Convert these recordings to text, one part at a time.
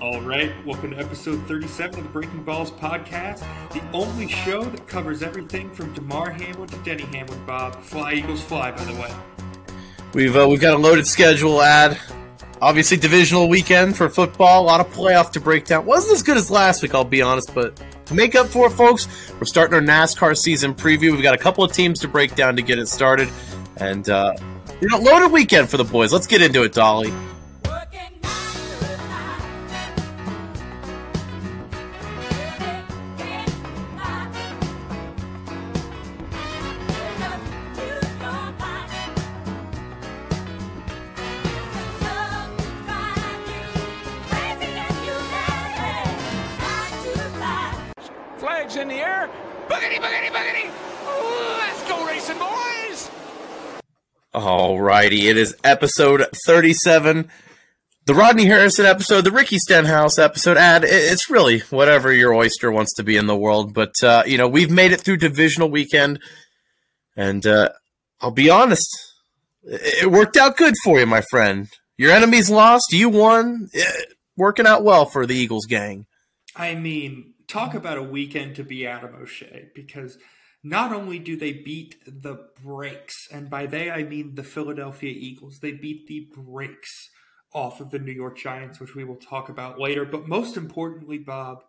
All right, welcome to episode 37 of the Braking Balls podcast, the only show that covers everything from Damar Hamlin to Denny Hamlin, Bob. Fly Eagles fly, by the way. We've uh, we've got a loaded schedule. Ad, obviously divisional weekend for football. A lot of playoff to break down. wasn't as good as last week, I'll be honest, but to make up for it, folks, we're starting our NASCAR season preview. We've got a couple of teams to break down to get it started, and uh, you know, loaded weekend for the boys. Let's get into it, Dolly. Alrighty, it is episode 37. The Rodney Harrison episode, the Ricky Stenhouse episode, ad, it's really whatever your oyster wants to be in the world. But, uh, you know, we've made it through divisional weekend. And uh, I'll be honest, it worked out good for you, my friend. Your enemies lost, you won. It, working out well for the Eagles gang. I mean, talk about a weekend to be Adam O'Shea because – not only do they beat the brakes, and by they I mean the Philadelphia Eagles, they beat the brakes off of the New York Giants, which we will talk about later. But most importantly, Bob,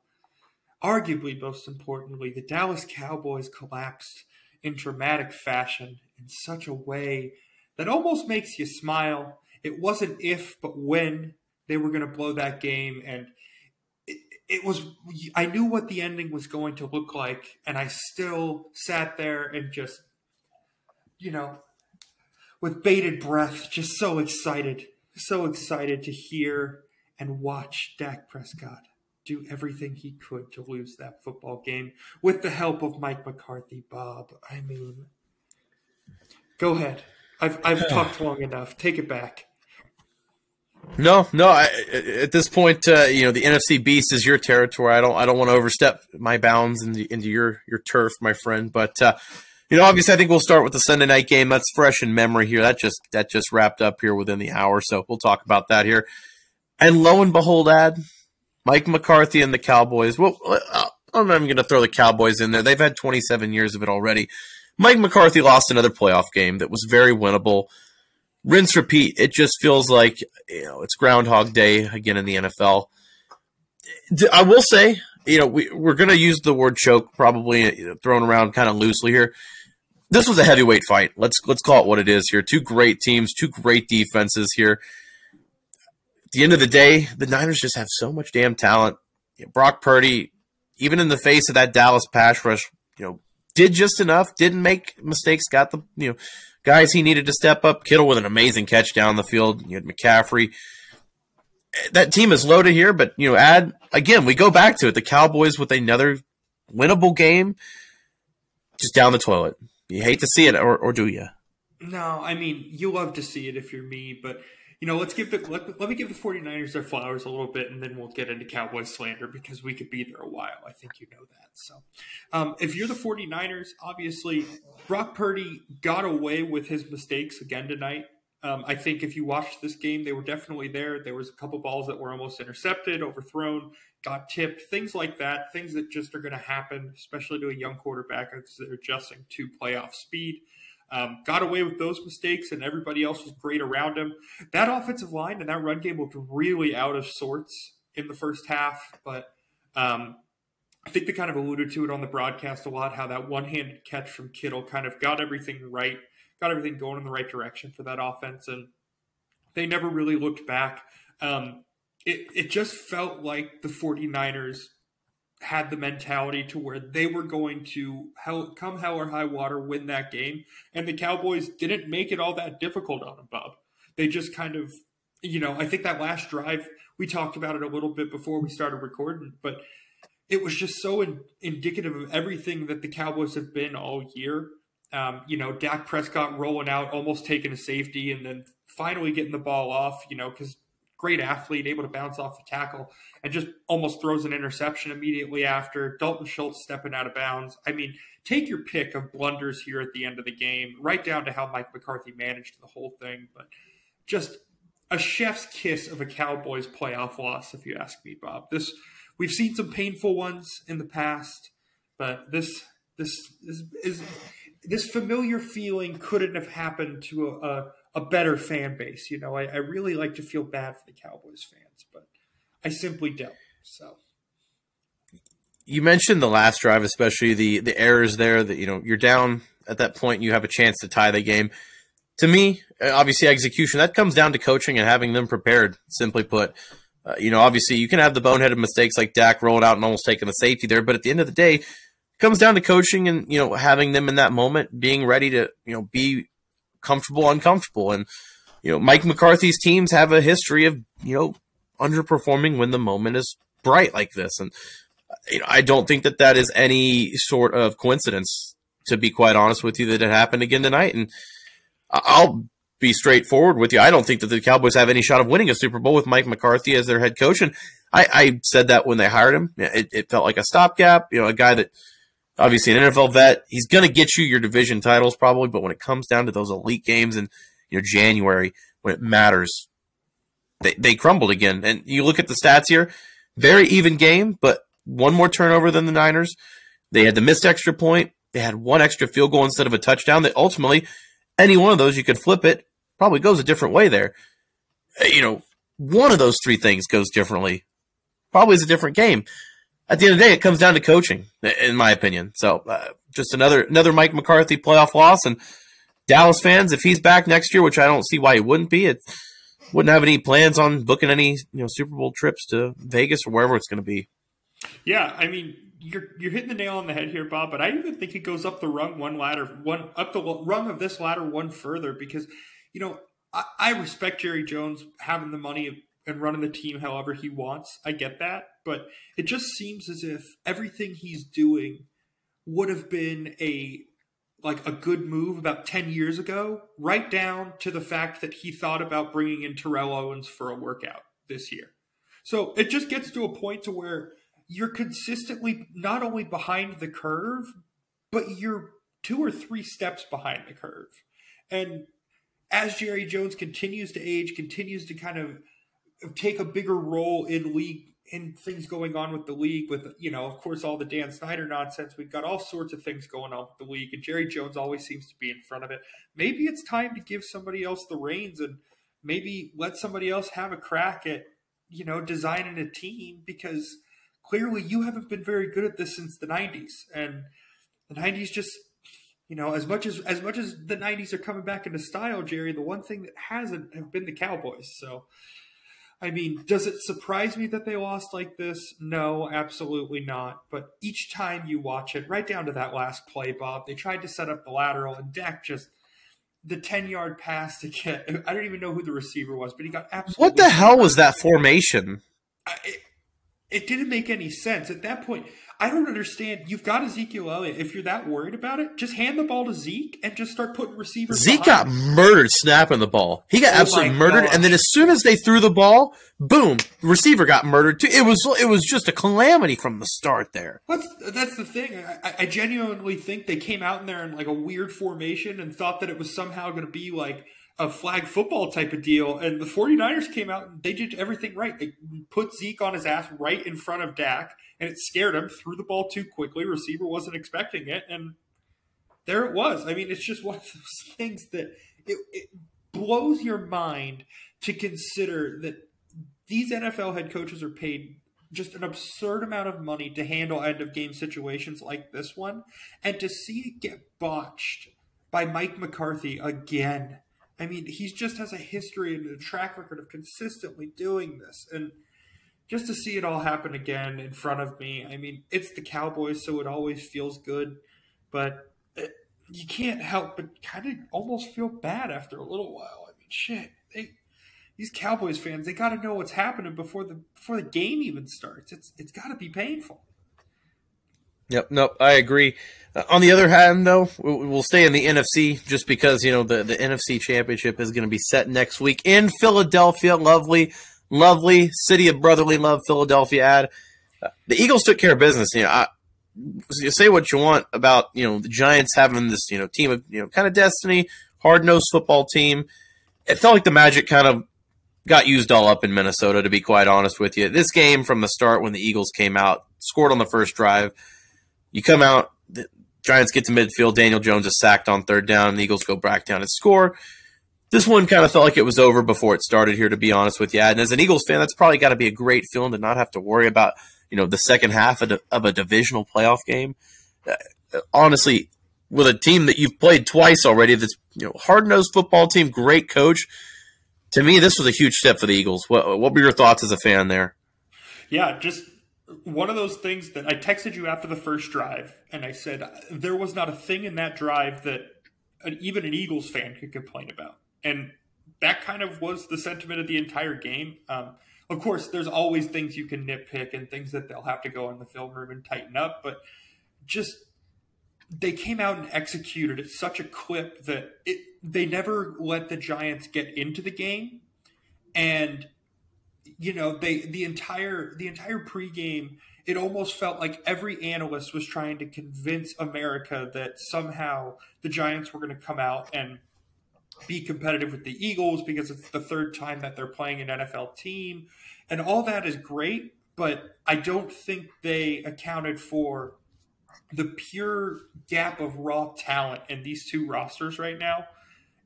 arguably most importantly, the Dallas Cowboys collapsed in dramatic fashion in such a way that almost makes you smile. It wasn't if, but when they were going to blow that game. And it was I knew what the ending was going to look like, and I still sat there and just, you know, with bated breath, just so excited, so excited to hear and watch Dak Prescott do everything he could to lose that football game with the help of Mike McCarthy. Bob, I mean, go ahead. I've I've talked long enough. Take it back. No, no. I, at this point, uh, you know the NFC Beast is your territory. I don't, I don't want to overstep my bounds into, into your your turf, my friend. But uh, you know, obviously, I think we'll start with the Sunday night game. That's fresh in memory here. That just that just wrapped up here within the hour, so we'll talk about that here. And lo and behold, ad Mike McCarthy and the Cowboys. Well, uh, I'm going to throw the Cowboys in there. They've had 27 years of it already. Mike McCarthy lost another playoff game that was very winnable rinse repeat. It just feels like you know it's Groundhog Day again in the NFL. I will say, you know, we, we're going to use the word choke probably you know, thrown around kind of loosely here. This was a heavyweight fight. Let's let's call it what it is here. Two great teams, two great defenses here. At the end of the day, the Niners just have so much damn talent. You know, Brock Purdy, even in the face of that Dallas pass rush, you know, did just enough. Didn't make mistakes. Got the you know guys he needed to step up. Kittle with an amazing catch down the field. You had McCaffrey. That team is loaded here, but you know, add again, we go back to it. The Cowboys with another winnable game, just down the toilet. You hate to see it, or, or do you? No, I mean you love to see it if you're me, but you know, let's give the let, let, me give the 49ers their flowers a little bit, and then we'll get into Cowboys slander because we could be there a while. I think you know that. So, um, if you're the 49ers, obviously Brock Purdy got away with his mistakes again tonight. Um, I think if you watched this game, they were definitely there. There was a couple balls that were almost intercepted, overthrown, got tipped, things like that. Things that just are going to happen, especially to a young quarterback as they're adjusting to playoff speed. Um, got away with those mistakes, and everybody else was great around him. That offensive line and that run game looked really out of sorts in the first half, but um, I think they kind of alluded to it on the broadcast a lot how that one handed catch from Kittle kind of got everything right, got everything going in the right direction for that offense, and they never really looked back. Um, it, it just felt like the 49ers had the mentality to where they were going to hell, come hell or high water win that game, and the Cowboys didn't make it all that difficult on them, Bob. They just kind of, you know, I think that last drive we talked about it a little bit before we started recording, but it was just so in, indicative of everything that the Cowboys have been all year. Um, you know, Dak Prescott rolling out, almost taking a safety, and then finally getting the ball off. You know, because great athlete, able to bounce off the tackle, and just almost throws an interception immediately after. Dalton Schultz stepping out of bounds. I mean, take your pick of blunders here at the end of the game, right down to how Mike McCarthy managed the whole thing. But just a chef's kiss of a Cowboys playoff loss, if you ask me, Bob. This we've seen some painful ones in the past, but this this is, is this familiar feeling couldn't have happened to a, a, a better fan base. You know, I, I, really like to feel bad for the Cowboys fans, but I simply don't. So you mentioned the last drive, especially the the errors there. That you know you're down at that point, you have a chance to tie the game. To me, obviously execution that comes down to coaching and having them prepared. Simply put, uh, you know, obviously you can have the boneheaded mistakes like Dak rolling out and almost taking the safety there, but at the end of the day, it comes down to coaching and you know having them in that moment being ready to you know be comfortable uncomfortable. And you know mike mccarthy's teams have a history of you know underperforming when the moment is bright like this. And you know i don't think that that is any sort of coincidence to be quite honest with you that it happened again tonight. And i'll be straightforward with you. I don't think that the cowboys have any shot of winning a super bowl with mike mccarthy as their head coach. And i, I said that when they hired him. It, it felt like a stopgap. You know a guy that obviously an NFL vet. He's going to get you your division titles probably, but when it comes down to those elite games in you know January when it matters, they they crumbled again. And you look at the stats here, very even game, but one more turnover than the Niners. They had the missed extra point. They had one extra field goal instead of a touchdown. That ultimately, any one of those you could flip it. Probably goes a different way there. You know, one of those three things goes differently. Probably is a different game at the end of the day, it comes down to coaching, in my opinion. So, uh, just another another Mike McCarthy playoff loss, and Dallas fans, if he's back next year, which I don't see why he wouldn't be, it wouldn't have any plans on booking any you know Super Bowl trips to Vegas or wherever it's going to be. Yeah, I mean, you're you're hitting the nail on the head here, Bob. But I even think it goes up the rung one ladder, one up the rung of this ladder one further because you know I, I respect Jerry Jones having the money and running the team however he wants. I get that, but it just seems as if everything he's doing would have been a like a good move about 10 years ago, right down to the fact that he thought about bringing in Terrell Owens for a workout this year. So it just gets to a point to where you're consistently not only behind the curve, but you're two or three steps behind the curve. And as Jerry Jones continues to age, continues to kind of take a bigger role in league in things going on with the league with you know of course all the Dan Snyder nonsense. We've got all sorts of things going on with the league and Jerry Jones always seems to be in front of it. Maybe it's time to give somebody else the reins and maybe let somebody else have a crack at you know designing a team because clearly you haven't been very good at this since the 90s and the 90s just you know as much as as much as the 90s are coming back into style Jerry the one thing that hasn't have been the Cowboys. So I mean, does it surprise me that they lost like this? No, absolutely not. But each time you watch it, right down to that last play, Bob, they tried to set up the lateral, and Dak just the ten yard pass to get. I don't even know who the receiver was, but he got absolutely. What the hell was that formation? it, it didn't make any sense at that point. I don't understand. You've got Ezekiel Elliott. If you're that worried about it, just hand the ball to Zeke and just start putting receivers. Zeke got murdered snapping the ball. He got oh absolutely murdered, gosh. and then as soon as they threw the ball, boom, receiver got murdered too. It was it was just a calamity from the start there. That's that's the thing. I, I genuinely think they came out in there in like a weird formation and thought that it was somehow going to be like a flag football type of deal. And the 49ers came out and they did everything right. They put Zeke on his ass right in front of Dak, and it scared him, threw the ball too quickly. Receiver wasn't expecting it, and there it was. I mean, it's just one of those things that it, it blows your mind to consider that these NFL head coaches are paid just an absurd amount of money to handle end of game situations like this one, and to see it get botched by Mike McCarthy again I mean, he just has a history and a track record of consistently doing this. And just to see it all happen again in front of me, I mean, it's the Cowboys, so it always feels good. But it, you can't help but kind of almost feel bad after a little while. I mean, shit, they, these Cowboys fans, they got to know what's happening before the before the game even starts. It's it's got to be painful. Yep, nope, I agree. Uh, on the other hand, though, we'll stay in the NFC just because you know the the NFC Championship is going to be set next week in Philadelphia. Lovely, lovely city of brotherly love, Philadelphia. Ad. Uh, the Eagles took care of business. You know, I, say what you want about you know the Giants having this you know team of you know kind of destiny, hard nosed football team. It felt like the Magic kind of got used all up in Minnesota, to be quite honest with you. This game from the start, when the Eagles came out, scored on the first drive. You come out, the Giants get to midfield. Daniel Jones is sacked on third down, the Eagles go back down and score. This one kind of felt like it was over before it started here, to be honest with you. And as an Eagles fan, that's probably got to be a great feeling to not have to worry about, you know, the second half of, of a divisional playoff game. Uh, honestly, with a team that you've played twice already, that's you know hard nosed football team, great coach. To me, this was a huge step for the Eagles. What, what were your thoughts as a fan there? Yeah, just one of those things that I texted you after the first drive, and I said there was not a thing in that drive that an, even an Eagles fan could complain about, and that kind of was the sentiment of the entire game. Um, of course, there's always things you can nitpick and things that they'll have to go in the film room and tighten up, but just they came out and executed at such a clip that it they never let the Giants get into the game, and you know they the entire the entire pregame it almost felt like every analyst was trying to convince America that somehow the Giants were going to come out and be competitive with the Eagles because it's the third time that they're playing an NFL team, and all that is great. But I don't think they accounted for the pure gap of raw talent in these two rosters right now.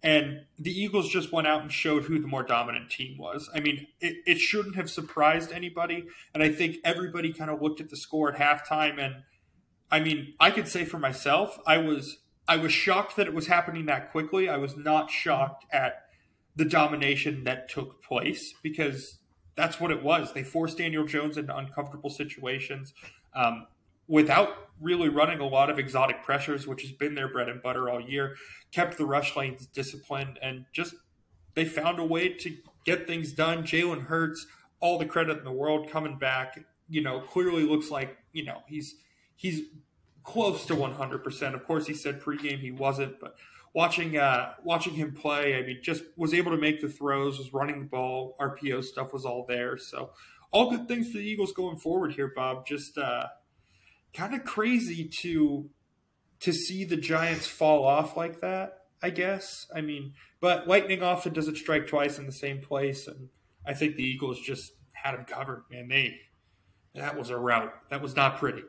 And the Eagles just went out and showed who the more dominant team was. I mean, it, it shouldn't have surprised anybody. And I think everybody kind of looked at the score at halftime. And I mean, I could say for myself, I was I was shocked that it was happening that quickly. I was not shocked at the domination that took place because that's what it was. They forced Daniel Jones into uncomfortable situations. Um, without really running a lot of exotic pressures, which has been their bread and butter all year, kept the rush lanes disciplined, and just they found a way to get things done. Jalen Hurts, all the credit in the world coming back, you know, clearly looks like, you know, he's he's close to 100%. Of course, he said pregame he wasn't, but watching uh, watching him play, I mean, just was able to make the throws, was running the ball, RPO stuff was all there. So all good things for the Eagles going forward here, Bob. Just uh, kind of crazy to to see the Giants fall off like that. I guess. I mean, but lightning often doesn't strike twice in the same place, and I think the Eagles just had them covered. Man, they that was a rout. That was not pretty.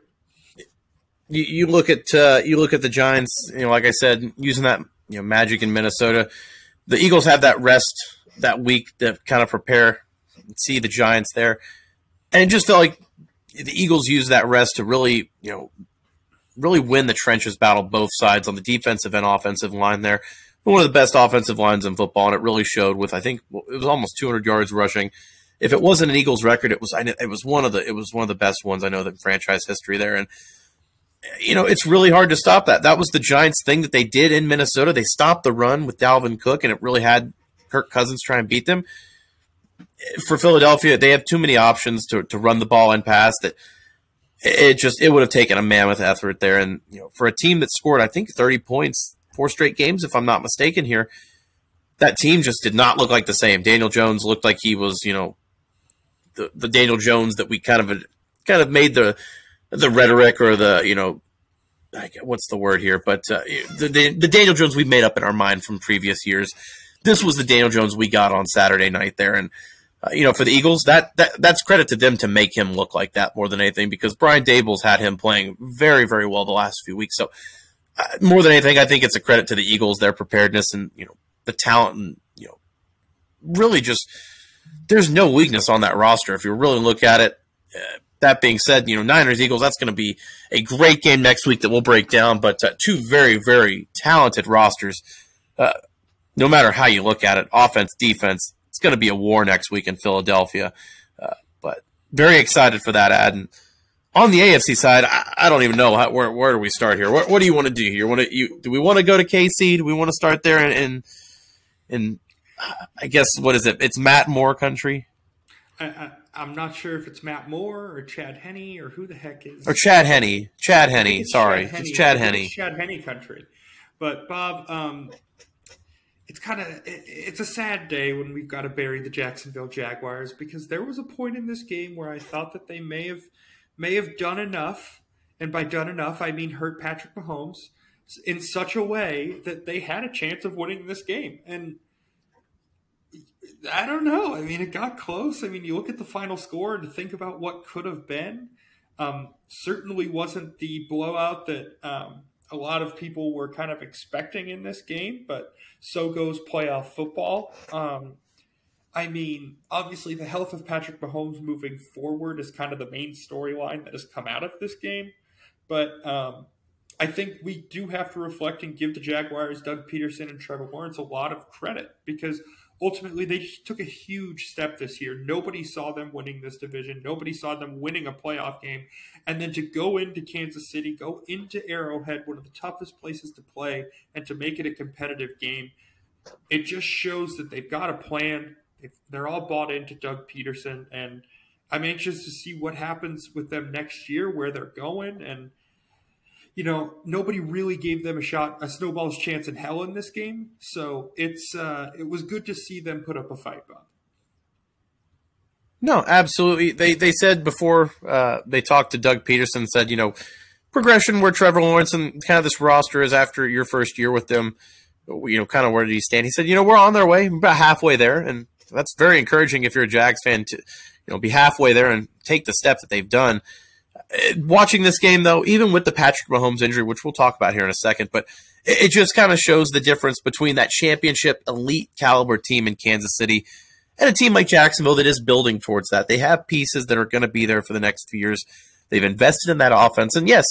You, you look at uh, you look at the Giants. You know, like I said, using that you know magic in Minnesota, the Eagles have that rest that week to kind of prepare, and see the Giants there, and it just felt like the Eagles used that rest to really, you know, really win the trenches battle both sides on the defensive and offensive line there. One of the best offensive lines in football, and it really showed with I think it was almost 200 yards rushing. If it wasn't an Eagles record, it was it was one of the it was one of the best ones I know that franchise history there. And you know it's really hard to stop that. That was the Giants' thing that they did in Minnesota. They stopped the run with Dalvin Cook, and it really had Kirk Cousins try and beat them for Philadelphia, they have too many options to, to run the ball and pass that it just it would have taken a mammoth effort there. And you know, for a team that scored, I think thirty points four straight games, if I'm not mistaken here, that team just did not look like the same. Daniel Jones looked like he was, you know, the the Daniel Jones that we kind of kind of made the the rhetoric or the you know what's the word here, but uh, the, the the Daniel Jones we made up in our mind from previous years. This was the Daniel Jones we got on Saturday night there, and uh, you know, for the Eagles, that, that that's credit to them to make him look like that more than anything because Brian Daboll's had him playing very, very well the last few weeks. So, uh, more than anything, I think it's a credit to the Eagles, their preparedness and, you know, the talent and, you know, really just there's no weakness on that roster if you really look at it. Uh, that being said, you know, Niners Eagles, that's going to be a great game next week that we'll break down, but uh, two very, very talented rosters. Uh, no matter how you look at it, offense, defense, it's going to be a war next week in Philadelphia. Uh, but very excited for that ad. And on the AFC side, I, I don't even know how, where where do we start here. What, what do you want to do here? Want to you do we want to go to KC? Do we want to start there and and I guess what is it? It's Matt Moore country. I, am not sure if it's Matt Moore or Chad Henney or who the heck is or Chad Henney. Chad Henney. Sorry, Chad Henne. it's Chad Henne. Chad Henney country. But Bob, um, it's kind of it's a sad day when we've got to bury the Jacksonville Jaguars because there was a point in this game where I thought that they may have may have done enough, and by done enough I mean hurt Patrick Mahomes in such a way that they had a chance of winning this game. And I don't know. I mean, it got close. I mean, you look at the final score to think about what could have been. Um, certainly wasn't the blowout that um, a lot of people were kind of expecting in this game, but so goes playoff football. Um, I mean, obviously, the health of Patrick Mahomes moving forward is kind of the main storyline that has come out of this game. But um, I think we do have to reflect and give the Jaguars, Doug Pederson, and Trevor Lawrence a lot of credit because ultimately they took a huge step this year. Nobody saw them winning this division. Nobody saw them winning a playoff game. And then to go into Kansas City, go into Arrowhead, one of the toughest places to play, and to make it a competitive game, it just shows that they've got a plan. They're all bought into Doug Pederson. And I'm anxious to see what happens with them next year, where they're going. And you know, nobody really gave them a shot, a snowball's chance in hell in this game. So it's uh, it was good to see them put up a fight, Bob. No, absolutely. They they said before uh, they talked to Doug Pederson, said you know progression where Trevor Lawrence and kind of this roster is after your first year with them. You know, kind of where did he stand? He said, you know, we're on their way, about halfway there, and that's very encouraging if you're a Jags fan to you know be halfway there and take the step that they've done watching this game, though, even with the Patrick Mahomes injury, which we'll talk about here in a second, but it, just kind of shows the difference between that championship elite caliber team in Kansas City and a team like Jacksonville that is building towards that. They have pieces that are going to be there for the next few years. They've invested in that offense. And yes,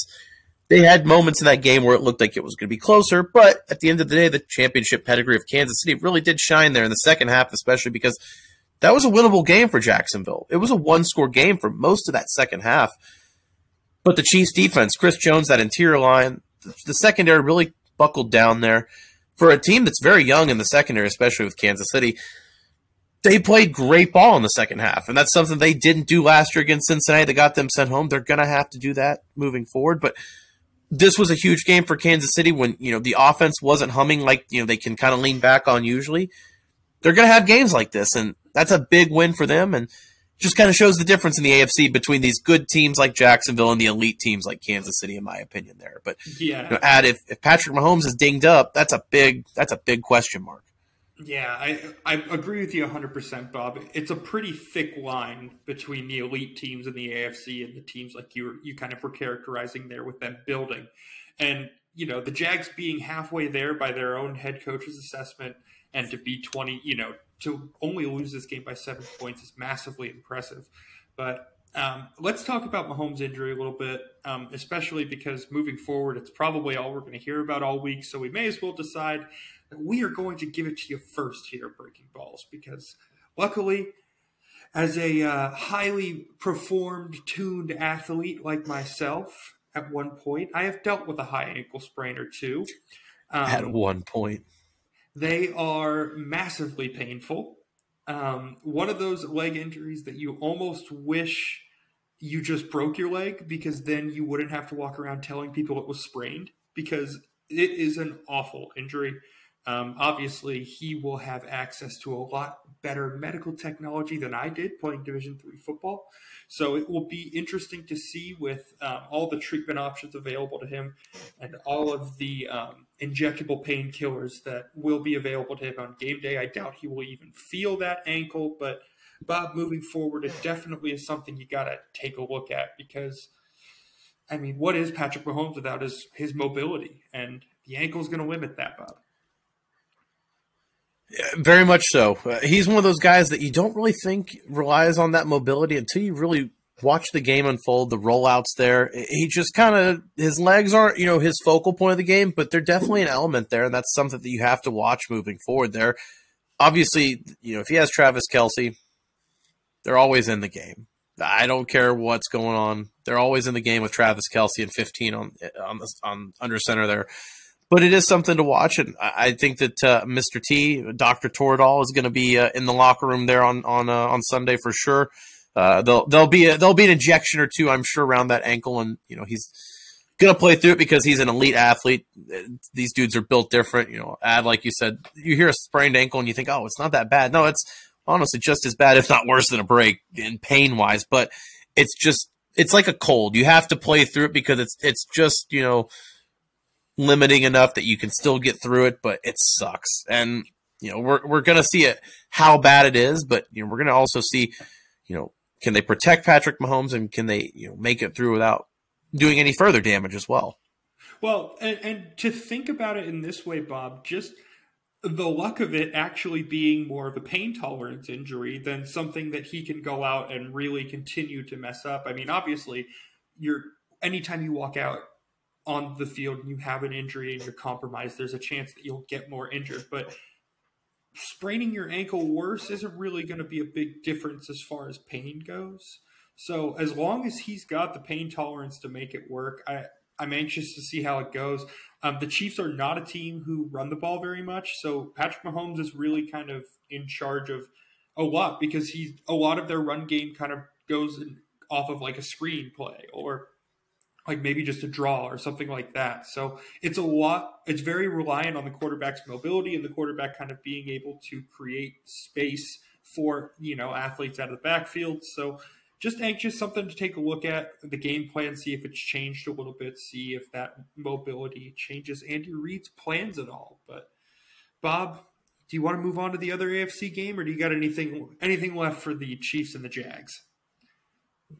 they had moments in that game where it looked like it was going to be closer, but at the end of the day, the championship pedigree of Kansas City really did shine there in the second half, especially because that was a winnable game for Jacksonville. It was a one score game for most of that second half. But the Chiefs defense, Chris Jones, that interior line, the secondary really buckled down there. For a team that's very young in the secondary, especially with Kansas City, they played great ball in the second half. And that's something they didn't do last year against Cincinnati They got them sent home. They're going to have to do that moving forward. But this was a huge game for Kansas City when, you know, the offense wasn't humming like, you know, they can kind of lean back on usually. They're going to have games like this. And that's a big win for them. And just kind of shows the difference in the AFC between these good teams like Jacksonville and the elite teams like Kansas City, in my opinion. There, but yeah, you know, add if, if Patrick Mahomes is dinged up, that's a big that's a big question mark. Yeah, I I agree with you 100%, Bob. It's a pretty thick line between the elite teams in the AFC and the teams like you you kind of were characterizing there with them building, and you know the Jags being halfway there by their own head coach's assessment, and to be 20, you know, to only lose this game by seven points is massively impressive. But um, let's talk about Mahomes' injury a little bit, um, especially because moving forward, it's probably all we're going to hear about all week. So we may as well decide that we are going to give it to you first here Braking Balls, because luckily, as a uh, highly performed, tuned athlete like myself, at one point, I have dealt with a high ankle sprain or two. Um, at one point. They are massively painful. Um, one of those leg injuries that you almost wish you just broke your leg because then you wouldn't have to walk around telling people it was sprained because it is an awful injury. Um, obviously, he will have access to a lot better medical technology than I did playing Division three football. So it will be interesting to see with um, all the treatment options available to him and all of the um, injectable painkillers that will be available to him on game day. I doubt he will even feel that ankle, but Bob, moving forward, it definitely is something you got to take a look at because, I mean, what is Patrick Mahomes without his his mobility? And the ankle is going to limit that, Bob. Very much so. Uh, he's one of those guys that you don't really think relies on that mobility until you really watch the game unfold, the rollouts there. He just kind of his legs aren't, you know, his focal point of the game, but they're definitely an element there, and that's something that you have to watch moving forward there. Obviously, you know, if he has Travis Kelce, they're always in the game. I don't care what's going on. They're always in the game with Travis Kelce and 15 on on the, on under center there but it is something to watch, and I think that uh, Mr. T, Doctor Toradol, is going to be uh, in the locker room there on on uh, on Sunday for sure. Uh, there'll there'll be a, there'll be an injection or two, I'm sure, around that ankle, and you know he's going to play through it because he's an elite athlete. These dudes are built different. You know, add like you said, you hear a sprained ankle and you think, oh, it's not that bad. No, it's honestly just as bad, if not worse, than a break in pain wise. But it's just it's like a cold. You have to play through it because it's it's just you know limiting enough that you can still get through it, but it sucks. And you know, we're we're to see it how bad it is, but you know, we're to also see, you know, can they protect Patrick Mahomes and can they you know make it through without doing any further damage as well? Well, and, and to think about it in this way, Bob, just the luck of it actually being more of a pain tolerance injury than something that he can go out and really continue to mess up. I mean, obviously, you're anytime you walk out on the field and you have an injury and you're compromised, there's a chance that you'll get more injured. But spraining your ankle worse isn't really going to be a big difference as far as pain goes. So as long as he's got the pain tolerance to make it work, I I'm anxious to see how it goes. Um, the Chiefs are not a team who run the ball very much, so Patrick Mahomes is really kind of in charge of a lot because he's a lot of their run game kind of goes in, off of like a screen play or like maybe just a draw or something like that. So it's a lot, it's very reliant on the quarterback's mobility and the quarterback kind of being able to create space for, you know, athletes out of the backfield. So just anxious something to take a look at the game plan, see if it's changed a little bit, see if that mobility changes Andy Reid's plans at all. But Bob, do you want to move on to the other AFC game or do you got anything anything left for the Chiefs and the Jags?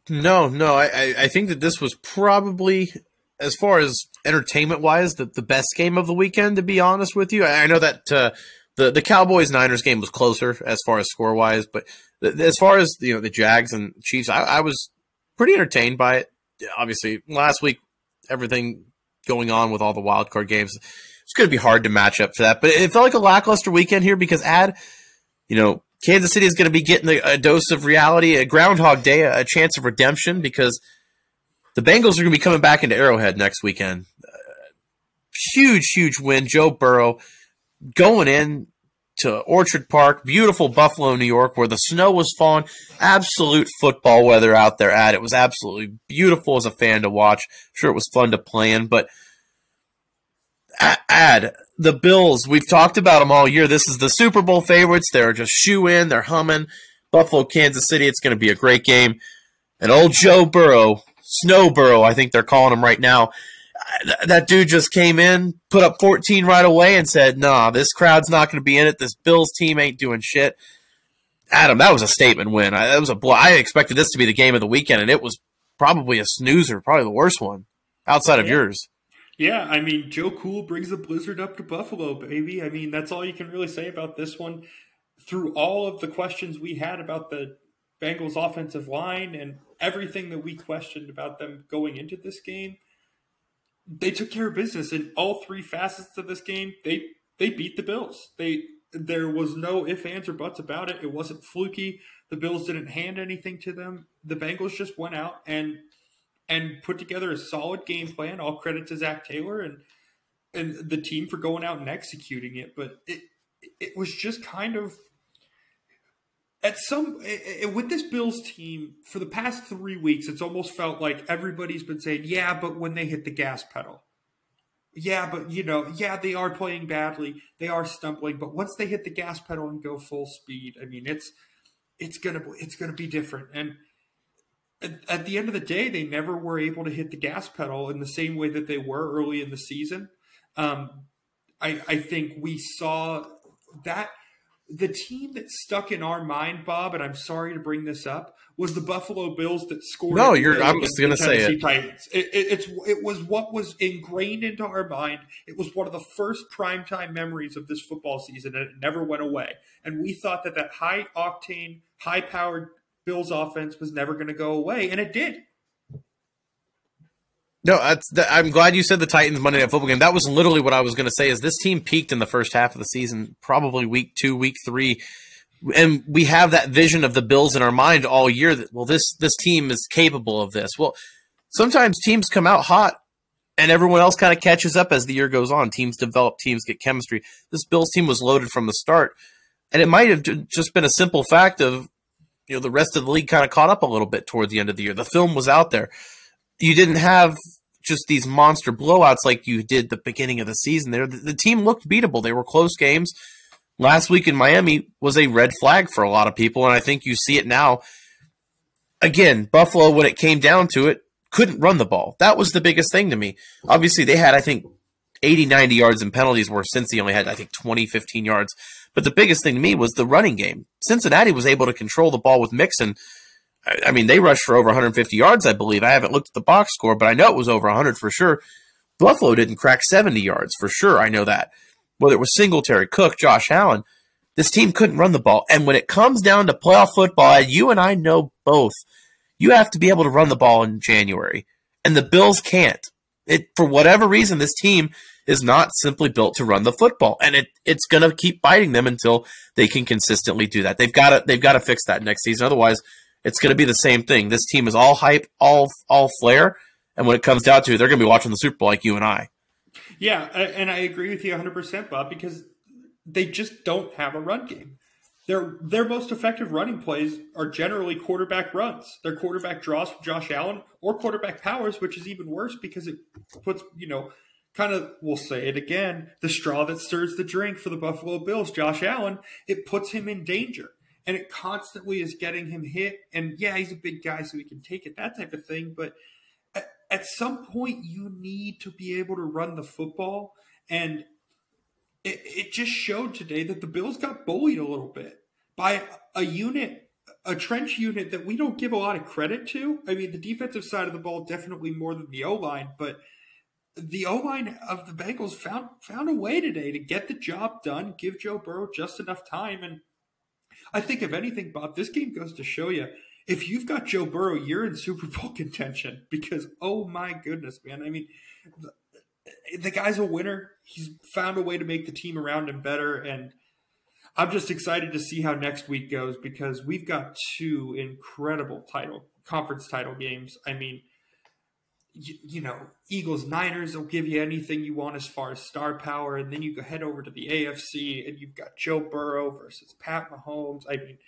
No, no. I, I think that this was probably, as far as entertainment wise, the, the best game of the weekend. To be honest with you, I, I know that uh, the the Cowboys Niners game was closer as far as score wise, but th- as far as you know the Jags and Chiefs, I, I was pretty entertained by it. Obviously, last week everything going on with all the wild card games, it's going to be hard to match up to that. But it felt like a lackluster weekend here because ad, you know, Kansas City is going to be getting a, a, dose of reality, a Groundhog Day, a, a, chance of redemption because the Bengals are going to be coming back into Arrowhead next weekend. Uh, huge, huge win. Joe Burrow going in to Orchard Park, beautiful Buffalo, New York, where the snow was falling. Absolute football weather out there at it was absolutely beautiful as a fan to watch. Sure, it was fun to play in, but add the Bills. We've talked about them all year. This is the Super Bowl favorites. They're just shoe in. They're humming. Buffalo, Kansas City. It's going to be a great game. And old Joe Burrow, Snow Burrow, I think they're calling him right now. Uh, that dude just came in, put up 14 right away, and said, "Nah, this crowd's not going to be in it. This Bills team ain't doing shit." Adam, that was a statement win. I, that was a blow. I expected this to be the game of the weekend, and it was probably a snoozer, probably the worst one outside of yeah. yours. Yeah, I mean, Joe Cool brings the blizzard up to Buffalo, baby. I mean, that's all you can really say about this one. Through all of the questions we had about the Bengals offensive line and everything that we questioned about them going into this game, they took care of business in all three facets of this game. They they beat the Bills. They there was no if, ands, or buts about it. It wasn't fluky. The Bills didn't hand anything to them. The Bengals just went out and and put together a solid game plan. All credit to Zac Taylor and and the team for going out and executing it. But it it was just kind of at some it, with this Bills team for the past three weeks, it's almost felt like everybody's been saying, "Yeah, but when they hit the gas pedal." Yeah, but you know, yeah, they are playing badly. They are stumbling, but once they hit the gas pedal and go full speed, I mean, it's it's gonna it's gonna be different. And at, the end of the day, they never were able to hit the gas pedal in the same way that they were early in the season. Um, I, I think we saw that the team that stuck in our mind, Bob, and I'm sorry to bring this up, was the Buffalo Bills that scored. No, you're. I'm just going to say it. Titans. It, it. It's it was what was ingrained into our mind. It was one of the first primetime memories of this football season, and it never went away. And we thought that that high octane, high powered Bills offense was never going to go away, and it did. No, that's, that, I'm glad you said the Titans Monday Night Football game. That was literally what I was going to say. Is this team peaked in the first half of the season, probably week two, week three, and we have that vision of the Bills in our mind all year. That well, this this team is capable of this. Well, sometimes teams come out hot, and everyone else kind of catches up as the year goes on. Teams develop, teams get chemistry. This Bills team was loaded from the start, and it might have just been a simple fact of you know the rest of the league kind of caught up a little bit toward the end of the year. The film was out there. You didn't have just these monster blowouts like you did the beginning of the season. There, the, the team looked beatable. They were close games. Last week in Miami was a red flag for a lot of people, and I think you see it now. Again, Buffalo, when it came down to it, couldn't run the ball. That was the biggest thing to me. Obviously, they had I think 80, 90 yards in penalties where Cincy only had, I think, 20, 15 yards. But the biggest thing to me was the running game. Cincinnati was able to control the ball with Mixon. I mean, they rushed for over 150 yards, I believe. I haven't looked at the box score, but I know it was over 100 for sure. Buffalo didn't crack 70 yards for sure. I know that. Whether it was Singletary, Cook, Josh Allen, this team couldn't run the ball. And when it comes down to playoff football, you and I know both, you have to be able to run the ball in January. And the Bills can't. It for whatever reason, this team is not simply built to run the football, and it it's going to keep biting them until they can consistently do that. They've got to they've got to fix that next season. Otherwise, it's going to be the same thing. This team is all hype, all all flair, and when it comes down to it, they're going to be watching the Super Bowl like you and I. Yeah, and I agree with you 100%, Bob, because they just don't have a run game. Their their most effective running plays are generally quarterback runs. Their quarterback draws from Josh Allen or quarterback powers, which is even worse because it puts, you know, kind of, we'll say it again, the straw that stirs the drink for the Buffalo Bills, Josh Allen, it puts him in danger. And it constantly is getting him hit. And yeah, he's a big guy, so he can take it, that type of thing. But at, at some point, you need to be able to run the football. And it, it just showed today that the Bills got bullied a little bit by a unit, a trench unit that we don't give a lot of credit to. I mean, the defensive side of the ball definitely more than the O line, but – the O line of the Bengals found found a way today to get the job done, give Joe Burrow just enough time, and I think if anything, Bob, this game goes to show you if you've got Joe Burrow, you're in Super Bowl contention because oh my goodness, man! I mean, the, the guy's a winner. He's found a way to make the team around him better, and I'm just excited to see how next week goes because we've got two incredible title conference title games. I mean you, you, know, Eagles Niners will give you anything you want as far as star power, and then you go head over to the AFC and you've got Joe Burrow versus Pat Mahomes. I mean,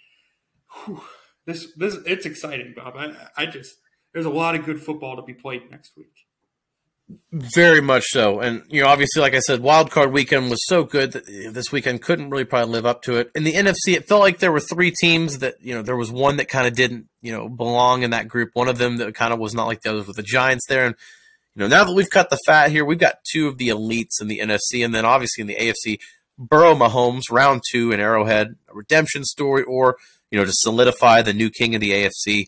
whew, this this it's exciting, Bob. I, I just there's a lot of good football to be played next week. Very much so, and you know, obviously, like I said, wild card weekend was so good that this weekend couldn't really probably live up to it. In the NFC, it felt like there were three teams that you know there was one that kind of didn't you know belong in that group. One of them that kind of was not like the others with the Giants there, and you know now that we've cut the fat here, we've got two of the elites in the NFC, and then obviously in the AFC, Burrow Mahomes round two in Arrowhead, a redemption story, or you know to solidify the new king of the AFC.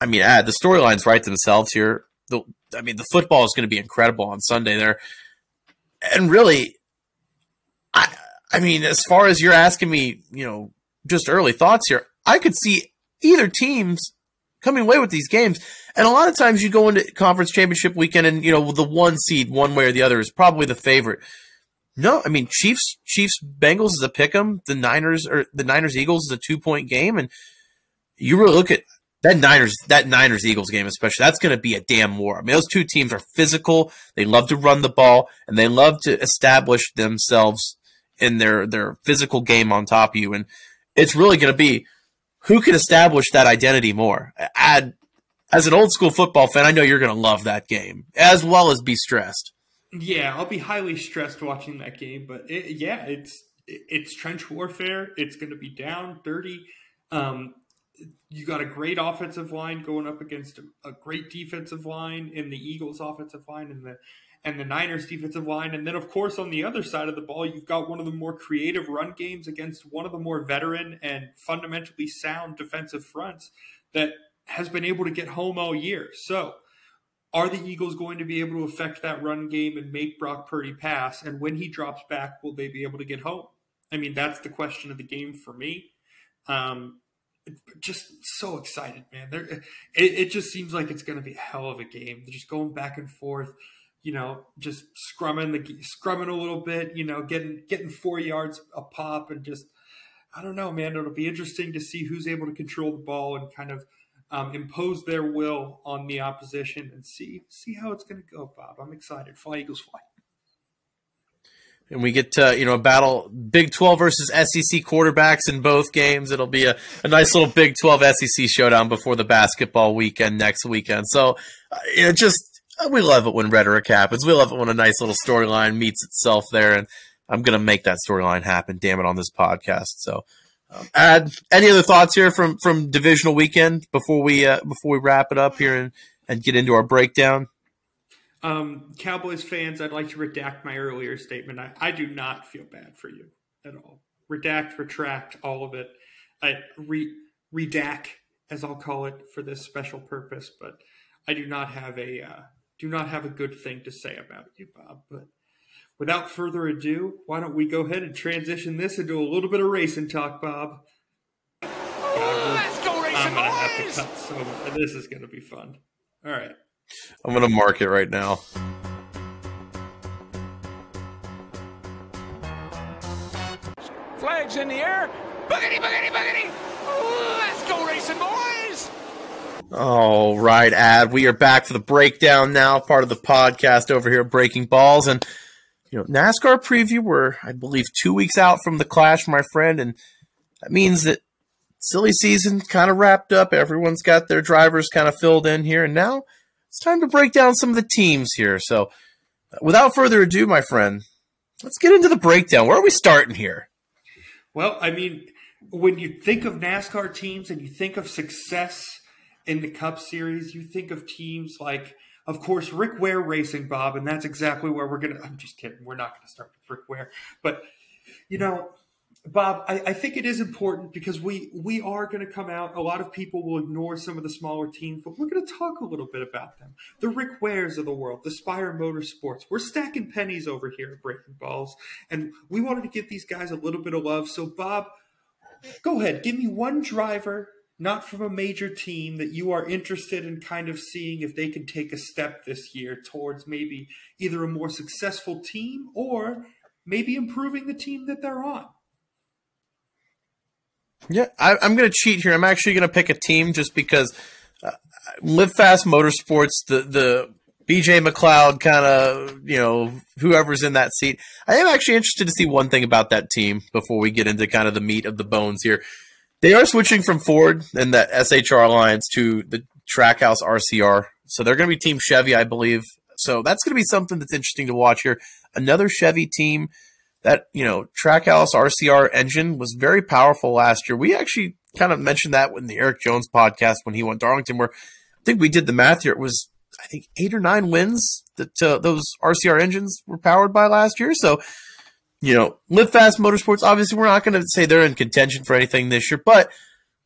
I mean, add the storylines write themselves here. The I mean, the football is going to be incredible on Sunday there. And really, I, I mean, as far as you're asking me, you know, just early thoughts here, I could see either teams coming away with these games. And a lot of times you go into conference championship weekend and, you know, the one seed, one way or the other, is probably the favorite. No, I mean Chiefs Chiefs Bengals is a pick 'em. The Niners or the Niners Eagles is a two point game, and you really look at that Niners that Niners Eagles game especially that's going to be a damn war. I mean, those two teams are physical. They love to run the ball and they love to establish themselves in their their physical game on top of you. And it's really going to be who can establish that identity more. Add as an old school football fan, I know you're going to love that game as well as be stressed. Yeah, I'll be highly stressed watching that game. But it, yeah, it's it's trench warfare. It's going to be down, dirty. Um, you got a great offensive line going up against a, great defensive line in the Eagles offensive line and the and the Niners defensive line. And then of course on the other side of the ball, you've got one of the more creative run games against one of the more veteran and fundamentally sound defensive fronts that has been able to get home all year. So are the Eagles going to be able to affect that run game and make Brock Purdy pass? And when he drops back, will they be able to get home? I mean, that's the question of the game for me. Um, just so excited, man. There, it, it just seems like it's going to be a hell of a game. They're just going back and forth, you know, just scrumming the scrumming a little bit, you know, getting getting four yards a pop, and just I don't know, man. It'll be interesting to see who's able to control the ball and kind of um, impose their will on the opposition and see see how it's going to go, Bob. I'm excited. Fly Eagles, fly and we get to you know a battle Big Twelve versus SEC quarterbacks in both games. It'll be a, a nice little Big Twelve SEC showdown before the basketball weekend next weekend. So uh, just uh, we love it when rhetoric happens. We love it when a nice little storyline meets itself there, and I'm gonna make that storyline happen. Damn it, on this podcast. So. Um, add any other thoughts here from from divisional weekend before we uh, before we wrap it up here and, and get into our breakdown. Um, Cowboys fans, I'd like to redact my earlier statement. I, I do not feel bad for you at all. Redact, retract, all of it. I re, redact, as I'll call it, for this special purpose. But I do not have a uh, do not have a good thing to say about you, Bob. But without further ado, why don't we go ahead and transition this into a little bit of racing talk, Bob? Let's go racing, I'm gonna boys! have to cut so this is gonna be fun. All right. I'm gonna mark it right now. Flags in the air. Boogity, boogity, boogity. Let's go racing, boys! All right, Ad. We are back for the breakdown now, part of the podcast over here, Braking Balls, and you know NASCAR preview. We're, I believe, two weeks out from the Clash, my friend, and that means that silly season kind of wrapped up. Everyone's got their drivers kind of filled in here, and now it's time to break down some of the teams here. So, without further ado, my friend, let's get into the breakdown. Where are we starting here? Well, I mean, when you think of NASCAR teams and you think of success in the Cup Series, you think of teams like, of course, Rick Ware Racing, Bob, and that's exactly where we're gonna. I'm just kidding. We're not gonna start with Rick Ware, but you know, Bob, I, I think it is important because we we are going to come out. A lot of people will ignore some of the smaller teams, but we're going to talk a little bit about them. The Rick Wares of the world, the Spire Motorsports. We're stacking pennies over here at Braking Balls, and we wanted to give these guys a little bit of love. So, Bob, go ahead, give me one driver, not from a major team, that you are interested in kind of seeing if they can take a step this year towards maybe either a more successful team or maybe improving the team that they're on. Yeah, I, I'm going to cheat here. I'm actually going to pick a team just because uh, Live Fast Motorsports, the the BJ McLeod kind of, you know, whoever's in that seat. I am actually interested to see one thing about that team before we get into kind of the meat of the bones here. They are switching from Ford and that SHR Alliance to the Trackhouse RCR. So they're going to be Team Chevy, I believe. So that's going to be something that's interesting to watch here. Another Chevy team that you know Trackhouse RCR engine was very powerful last year. We actually kind of mentioned that in the Erik Jones podcast when he went Darlington, where I think we did the math here. It was I think eight or nine wins that uh, those RCR engines were powered by last year. So you know, Live Fast Motorsports. Obviously, we're not going to say they're in contention for anything this year, but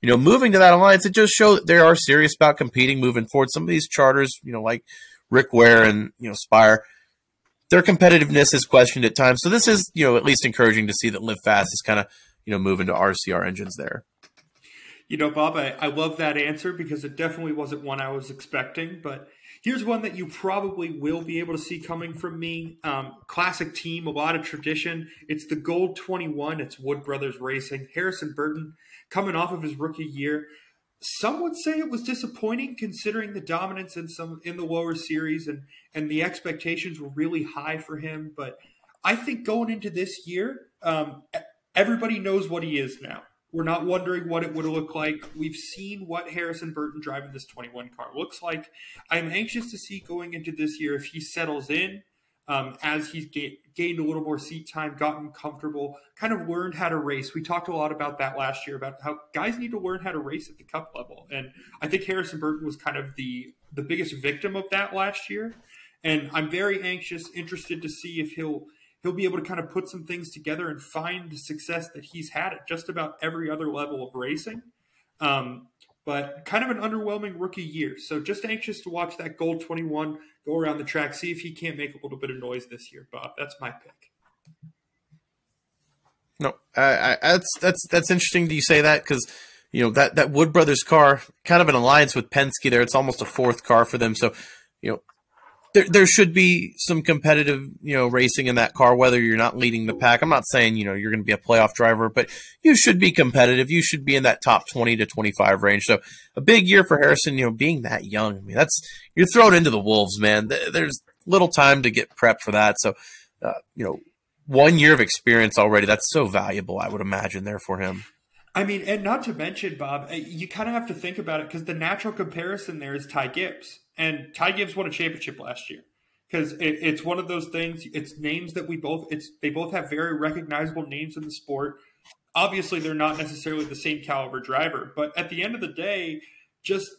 you know, moving to that alliance, it just shows that they are serious about competing moving forward. Some of these charters, you know, like Rick Ware and you know Spire their competitiveness is questioned at times. So this is, you know, at least encouraging to see that Live Fast is kind of, you know, moving to RCR engines there. You know, Bob, I, I love that answer because it definitely wasn't one I was expecting. But here's one that you probably will be able to see coming from me. Um, classic team, a lot of tradition. It's the Gold 21. It's Wood Brothers Racing. Harrison Burton coming off of his rookie year. Some would say it was disappointing considering the dominance in some in the lower series and and the expectations were really high for him. But I think going into this year, um, everybody knows what he is now. We're not wondering what it would look like. We've seen what Harrison Burton driving this 21 car looks like. I'm anxious to see going into this year if he settles in um, as he's ga- gained a little more seat time, gotten comfortable, kind of learned how to race. We talked a lot about that last year about how guys need to learn how to race at the cup level, and I think Harrison Burton was kind of the the biggest victim of that last year. And I'm very anxious, interested to see if he'll he'll be able to kind of put some things together and find the success that he's had at just about every other level of racing. Um, but kind of an underwhelming rookie year. So just anxious to watch that Gold 21 go around the track, see if he can't make a little bit of noise this year, Bob. That's my pick. No, I, I, that's that's that's interesting that you say that because you know that that Wood Brothers car, kind of an alliance with Penske. There, it's almost a fourth car for them. So, you know, there there should be some competitive you know racing in that car. Whether you're not leading the pack, I'm not saying you know you're going to be a playoff driver, but you should be competitive. You should be in that top 20 to 25 range. So, a big year for Harrison. You know, being that young, I mean, that's you're thrown into the wolves, man. There's little time to get prepped for that. So, uh, you know one year of experience already. That's so valuable, I would imagine, there for him. I mean, and not to mention, Bob, you kind of have to think about it because the natural comparison there is Ty Gibbs. And Ty Gibbs won a championship last year because it, it's one of those things. It's names that we both, it's they both have very recognizable names in the sport. Obviously, they're not necessarily the same caliber driver, but at the end of the day, just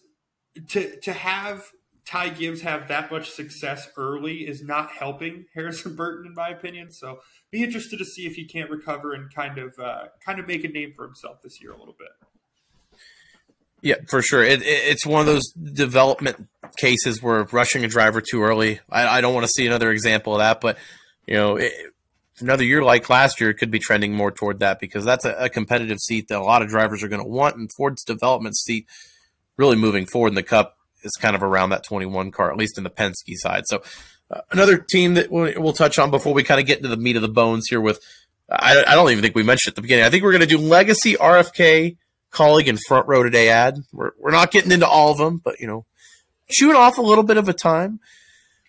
to to have Ty Gibbs have that much success early is not helping Harrison Burton, in my opinion. So be interested to see if he can't recover and kind of uh, kind of make a name for himself this year a little bit. Yeah, for sure. It, it, it's one of those development cases where rushing a driver too early. I, I don't want to see another example of that, but you know, it, another year like last year could be trending more toward that because that's a, a competitive seat that a lot of drivers are going to want, and Ford's development seat really moving forward in the Cup is kind of around that 21 car, at least in the Penske side. So uh, another team that we'll, touch on before we kind of get into the meat of the bones here with. I, I don't even think we mentioned at the beginning. I think we're going to do Legacy RFK Kaulig in front row today ad. We're, we're not getting into all of them, but you know, chewing off a little bit of a time.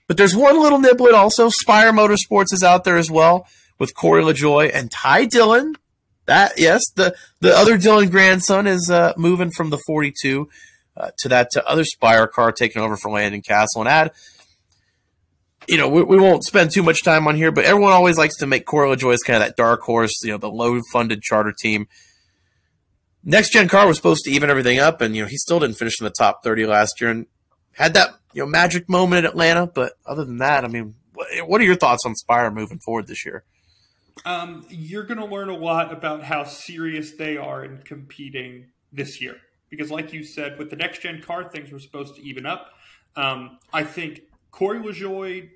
But there's one little niblet also. Spire Motorsports is out there as well with Corey LaJoie and Ty Dillon. That yes, the the other Dillon grandson is uh, moving from the 42 uh, to that to other Spire car taking over for Landon Cassill and add. You know, we, we won't spend too much time on here, but everyone always likes to make Corey LaJoie as kind of that dark horse, you know, the low funded charter team. Next gen car was supposed to even everything up, and you know he still didn't finish in the top 30 last year, and had that you know magic moment at Atlanta. But other than that, I mean, what are your thoughts on Spire moving forward this year? Um, you're going to learn a lot about how serious they are in competing this year. Because, like you said, with the next gen car, things were supposed to even up. Um, I think Corey LaJoie,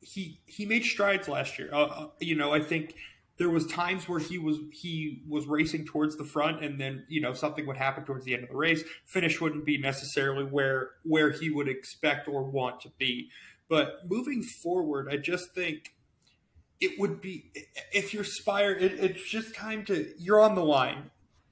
he he made strides last year. Uh, uh, you know, I think there was times where he was he was racing towards the front, and then you know something would happen towards the end of the race. Finish wouldn't be necessarily where where he would expect or want to be. But moving forward, I just think it would be if you're Spire, it, it's just time to you're on the line.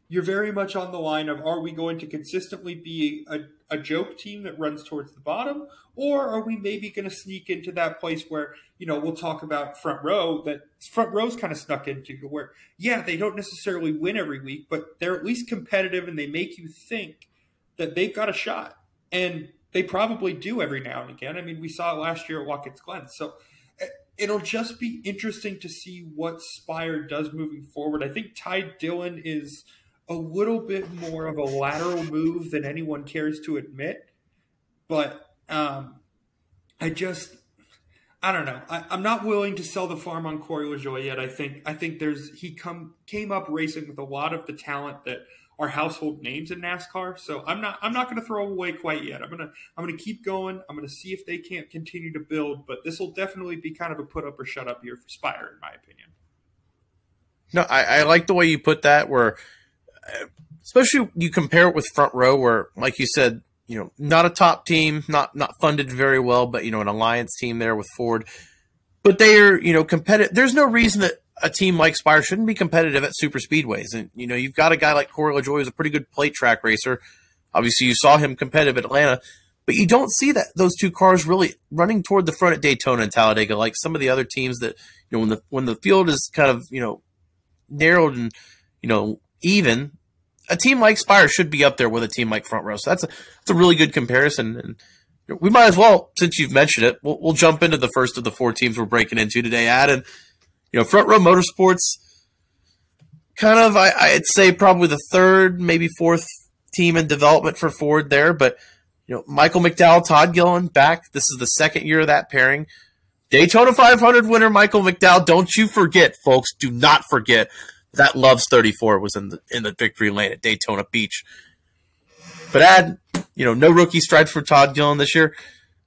You're very much on the line of are we going to consistently be a, a joke team that runs towards the bottom, or are we maybe going to sneak into that place where you know we'll talk about front row that front row's kind of snuck into where yeah they don't necessarily win every week, but they're at least competitive and they make you think that they've got a shot, and they probably do every now and again. I mean, we saw it last year at Watkins Glen, so eh, it'll just be interesting to see what Spire does moving forward. I think Ty Dillon is a little bit more of a lateral move than anyone cares to admit, but um, I just I don't know. I, am not willing to sell the farm on Corey LaJoie yet. I think I think there's he come came up racing with a lot of the talent that are household names in NASCAR. So I'm not I'm not going to throw away quite yet. I'm gonna I'm gonna keep going. I'm gonna see if they can't continue to build. But this will definitely be kind of a put up or shut up year for Spire, in my opinion. No, I, I like the way you put that. Where especially you compare it with front row, where like you said, you know, not a top team, not not funded very well, but you know, an alliance team there with Ford. But they are, you know, competitive. There's no reason that a team like Spire shouldn't be competitive at super speedways. And, you know, you've got a guy like Corey LaJoie who's a pretty good plate track racer. Obviously, you saw him competitive at Atlanta, but you don't see that those two cars really running toward the front at Daytona and Talladega like some of the other teams that, you know, when the, when the field is kind of, you know, narrowed and, you know, even, a team like Spire should be up there with a team like Front Row. So that's a, that's a really good comparison. And we might as well, since you've mentioned it, we'll, we'll jump into the first of the four teams we're breaking into today, Ad. And, you know, Front Row Motorsports, kind of, I, I'd say probably the third, maybe fourth team in development for Ford there. But, you know, Michael McDowell, Todd Gilliland back. This is the second year of that pairing. Daytona 500 winner Michael McDowell. Don't you forget, folks. Do not forget that Loves 34 was in the in the victory lane at Daytona Beach. But add, you know, no rookie stripes for Todd Gilliland this year.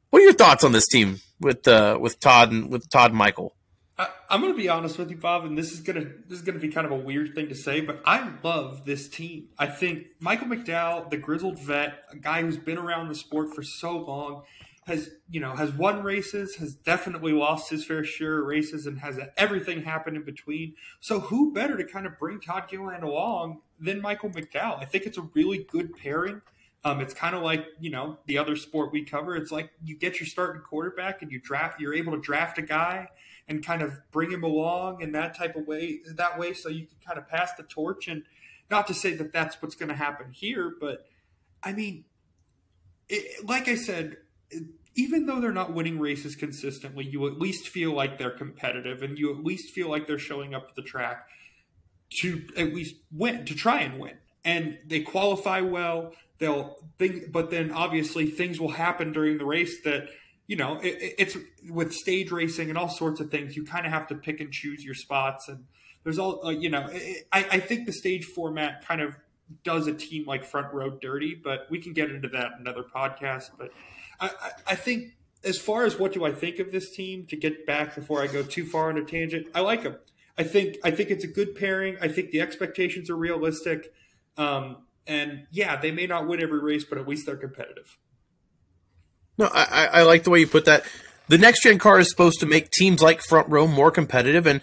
What are your thoughts on this team with uh, with Todd and with Todd Michael? I, am going to be honest with you, Bob, and this is going to this is going to be kind of a weird thing to say, but I love this team. I think Michael McDowell, the grizzled vet, a guy who's been around the sport for so long, has you know has won races, has definitely lost his fair share of races, and has everything happen in between. So who better to kind of bring Todd Gilliland along than Michael McDowell? I think it's a really good pairing. Um, it's kind of like you know the other sport we cover. It's like you get your starting quarterback and you draft. You're able to draft a guy and kind of bring him along in that type of way that way so you can kind of pass the torch and not to say that that's what's going to happen here but i mean it, like i said even though they're not winning races consistently you at least feel like they're competitive and you at least feel like they're showing up to the track to at least win to try and win and they qualify well they'll think, but then obviously things will happen during the race that you know it, it's with stage racing and all sorts of things. You kind of have to pick and choose your spots, and there's all uh, you know. It, I, I think the stage format kind of does a team like front row dirty, but we can get into that in another podcast. But I, I, think as far as what do I think of this team, to get back before I go too far on a tangent, I like them. I think I think it's a good pairing. I think the expectations are realistic. Um, and yeah, they may not win every race, but at least they're competitive. No, I, I like the way you put that. The next gen car is supposed to make teams like Front Row more competitive, and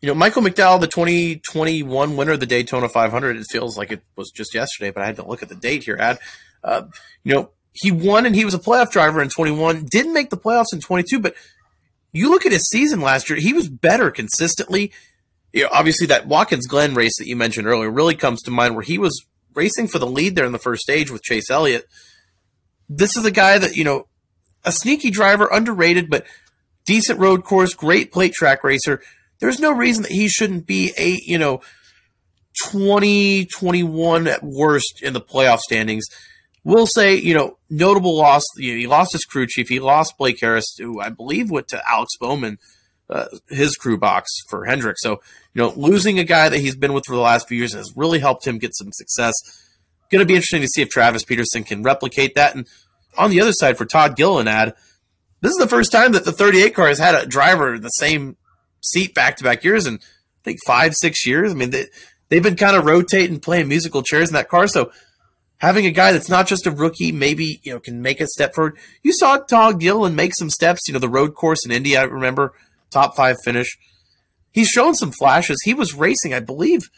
you know Michael McDowell, the 2021 winner of the Daytona 500. It feels like it was just yesterday, but I had to look at the date here. Ad, uh, you know, he won and he was a playoff driver in 21. Didn't make the playoffs in 22, but you look at his season last year, he was better consistently. You know, obviously, that Watkins Glen race that you mentioned earlier really comes to mind, where he was racing for the lead there in the first stage with Chase Elliott. This is a guy that, you know, a sneaky driver, underrated, but decent road course, great plate track racer. There's no reason that he shouldn't be a, you know, 20, 21 at worst in the playoff standings. We'll say, you know, notable loss. You know, he lost his crew chief. He lost Blake Harris, who I believe went to Alex Bowman, uh, his crew box for Hendrick. So, you know, losing a guy that he's been with for the last few years has really helped him get some success. Going to be interesting to see if Travis Peterson can replicate that. And on the other side, for Todd Gilliland, this is the first time that the 38 car has had a driver in the same seat back to back years in, I think, five, six years. I mean, they, they've been kind of rotating, playing musical chairs in that car. So, having a guy that's not just a rookie, maybe you know can make a step forward. You saw Todd Gilliland make some steps. You know the road course in Indy. I remember top five finish. He's shown some flashes. He was racing, I believe.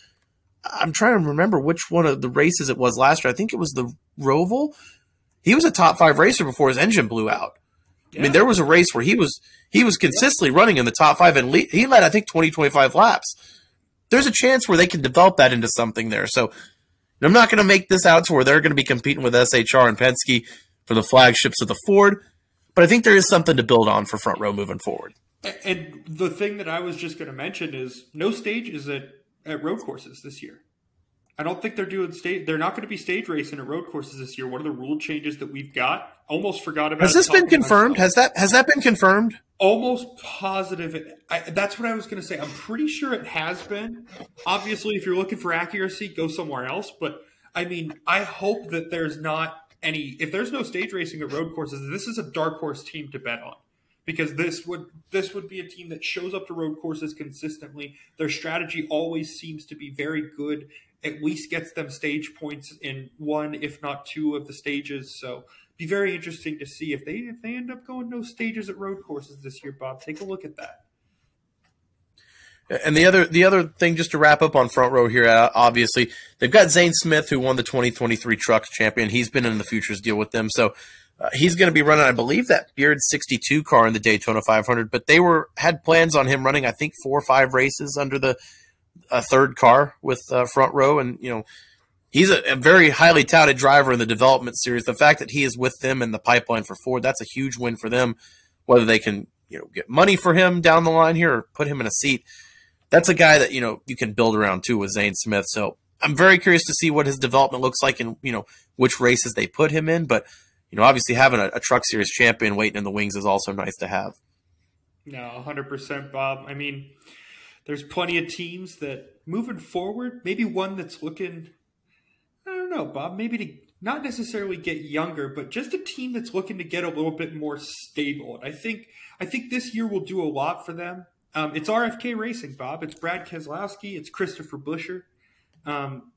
I'm trying to remember which one of the races it was last year. I think it was the Roval. He was a top five racer before his engine blew out. Yeah. I mean, there was a race where he was he was consistently running in the top five, and he led I think 20, 25 laps. There's a chance where they can develop that into something there. So I'm not going to make this out to where they're going to be competing with SHR and Penske for the flagships of the Ford, but I think there is something to build on for front row moving forward. And the thing that I was just going to mention is no stages at, at road courses this year. I don't think they're doing stage. They're not going to be stage racing at road courses this year. One of the rule changes that we've got, almost forgot about. It. Has this been confirmed? Has that has that been confirmed? Almost positive. I, that's what I was going to say. I'm pretty sure it has been. Obviously, if you're looking for accuracy, go somewhere else. But I mean, I hope that there's not any. If there's no stage racing at road courses, this is a dark horse team to bet on because this would this would be a team that shows up to road courses consistently. Their strategy always seems to be very good. At least gets them stage points in one, if not two, of the stages. So be very interesting to see if they if they end up going no stages at road courses this year. Bob, take a look at that. And the other the other thing, just to wrap up on front row here, uh, obviously they've got Zane Smith who won the 2023 Trucks Champion. He's been in the futures deal with them, so uh, he's going to be running, I believe, that Beard 62 car in the Daytona 500. But they were had plans on him running, I think, four or five races under the uh, third car with uh, front row, and you know he's a, a, very highly touted driver in the development series. The fact that he is with them in the pipeline for Ford, that's a huge win for them. Whether they can you know get money for him down the line here or put him in a seat, that's a guy that you know you can build around too with Zane Smith. So I'm very curious to see what his development looks like and you know which races they put him in, but you know, obviously having a, a Truck Series champion waiting in the wings is also nice to have. No, 100%, Bob. I mean, there's plenty of teams that moving forward, maybe one that's looking, I don't know, Bob, maybe to not necessarily get younger, but just a team that's looking to get a little bit more stable. And I think, I think this year will do a lot for them. Um, it's RFK Racing, Bob. It's Brad Keselowski. It's Christopher Buescher. Um,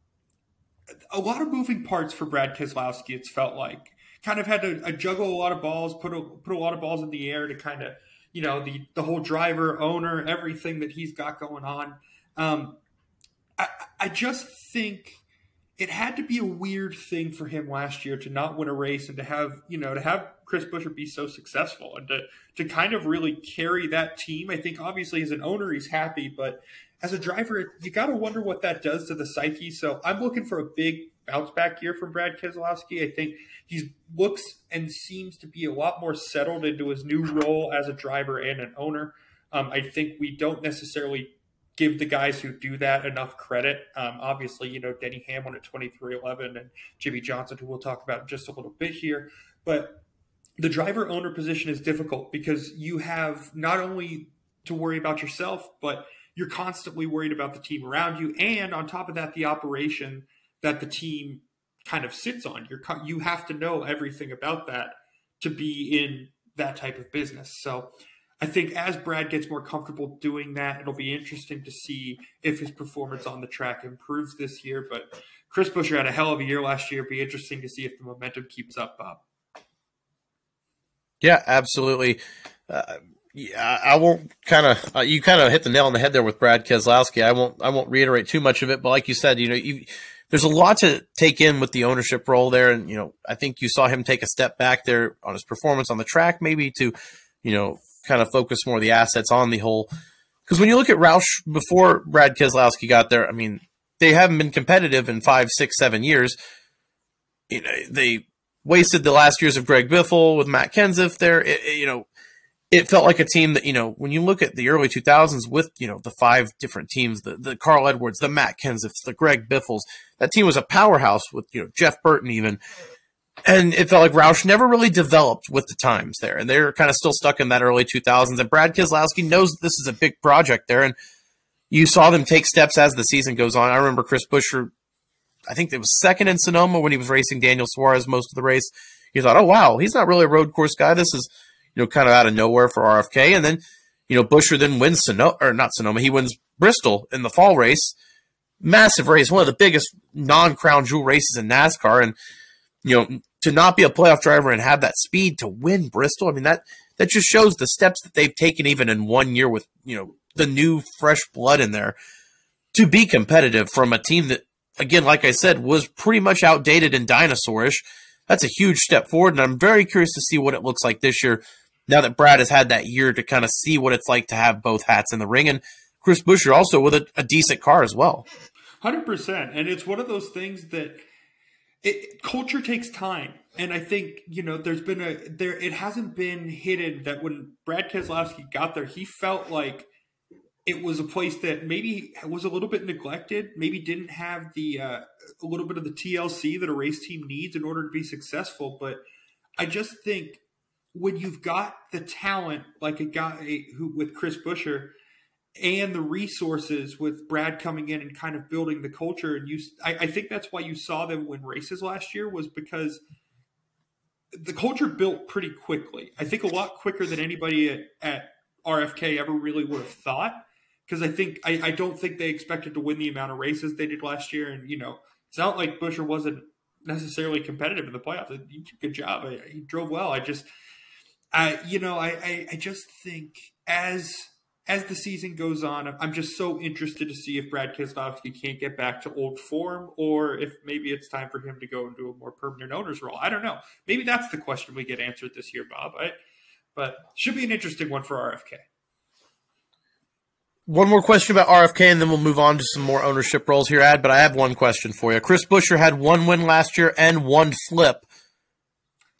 a lot of moving parts for Brad Keselowski. It's felt like kind of had to uh, juggle a lot of balls, put a, put a lot of balls in the air to kind of, you know, the, the whole driver, owner, everything that he's got going on. Um, I, I just think it had to be a weird thing for him last year to not win a race and to have, you know, to have Chris Buescher be so successful and to, to kind of really carry that team. I think obviously as an owner, he's happy, but as a driver, you got to wonder what that does to the psyche. So I'm looking for a big bounce back year from Brad Keselowski. I think he looks and seems to be a lot more settled into his new role as a driver and an owner. Um, I think we don't necessarily give the guys who do that enough credit. Um, obviously, you know Denny Hamlin at twenty three eleven and Jimmie Johnson, who we'll talk about just a little bit here, but the driver owner position is difficult because you have not only to worry about yourself, but you're constantly worried about the team around you, and on top of that, the operation that the team kind of sits on. You're you have to know everything about that to be in that type of business. So I think as Brad gets more comfortable doing that, it'll be interesting to see if his performance on the track improves this year. But Chris Buescher had a hell of a year last year. It'll be interesting to see if the momentum keeps up, Bob. Yeah, absolutely. Uh, yeah, I won't kind of uh, you kind of hit the nail on the head there with Brad Keselowski. I won't I won't reiterate too much of it, but like you said, you know, you, there's a lot to take in with the ownership role there, and you know, I think you saw him take a step back there on his performance on the track, maybe to you know kind of focus more of the assets on the whole. Because when you look at Roush before Brad Keselowski got there, I mean, they haven't been competitive in five, six, seven years. You know, they wasted the last years of Greg Biffle with Matt Kenseth there. It, it, you know, it felt like a team that, you know, when you look at the early 2000s with, you know, the five different teams, the, the Carl Edwards, the Matt Kenseths, the Greg Biffles, that team was a powerhouse with, you know, Jeff Burton even. And it felt like Roush never really developed with the times there. And they're kind of still stuck in that early 2000s. And Brad Keselowski knows this is a big project there. And you saw them take steps as the season goes on. I remember Chris Buescher I think it was second in Sonoma when he was racing Daniel Suarez most of the race. You thought, oh wow, he's not really a road course guy. This is you know kind of out of nowhere for RFK. And then you know Buescher then wins Sonoma or not Sonoma, he wins Bristol in the fall race, massive race, one of the biggest non-crown jewel races in NASCAR. And you know to not be a playoff driver and have that speed to win Bristol, I mean that that just shows the steps that they've taken even in one year with you know the new fresh blood in there to be competitive from a team that again, like I said, was pretty much outdated and dinosaurish. That's a huge step forward, and I'm very curious to see what it looks like this year. Now that Brad has had that year to kind of see what it's like to have both hats in the ring, and Chris Buescher also with a, a decent car as well. Hundred percent, and it's one of those things that it, culture takes time, and I think you know there's been a there. It hasn't been hidden that when Brad Keselowski got there, he felt like it was a place that maybe was a little bit neglected, maybe didn't have the uh, a little bit of the TLC that a race team needs in order to be successful. But I just think when you've got the talent like a guy who with Chris Buescher and the resources with Brad coming in and kind of building the culture, and you, I, I think that's why you saw them win races last year was because the culture built pretty quickly. I think a lot quicker than anybody at, at RFK ever really would have thought because I think I, I don't think they expected to win the amount of races they did last year. And you know, it's not like Buescher wasn't necessarily competitive in the playoffs. He did a good job. He drove well. I just, I you know, I, I, I just think as as the season goes on, I'm just so interested to see if Brad Keselowski can't get back to old form, or if maybe it's time for him to go into a more permanent owner's role. I don't know. Maybe that's the question we get answered this year, Bob. I, but should be an interesting one for RFK. One more question about RFK, and then we'll move on to some more ownership roles here, Ad. But I have one question for you. Chris Buescher had one win last year and one flip.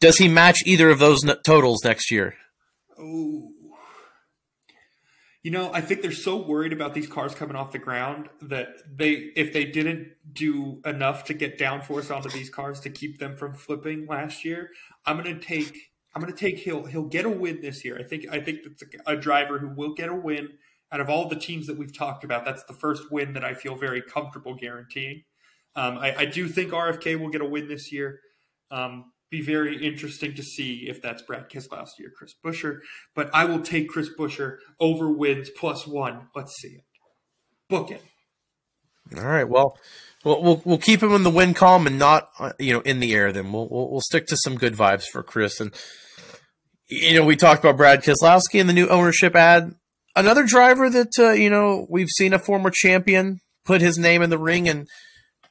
Does he match either of those totals next year? Oh, you know, I think they're so worried about these cars coming off the ground that they, if they didn't do enough to get downforce onto these cars to keep them from flipping last year, I'm going to take, I'm going to take he'll he'll get a win this year. I think I think that's a, a driver who will get a win out of all the teams that we've talked about, that's the first win that I feel very comfortable guaranteeing. Um, I, I, do think RFK will get a win this year. Um, be very interesting to see if that's Brad Keselowski or Chris Buescher. But I will take Chris Buescher over wins plus one. Let's see it. Book it. All right. Well, we'll we'll, we'll keep him in the win column and not uh, you know in the air. Then we'll, we'll, we'll stick to some good vibes for Chris and. You know, we talked about Brad Keselowski and the new ownership ad another driver that uh, you know we've seen a former champion put his name in the ring, and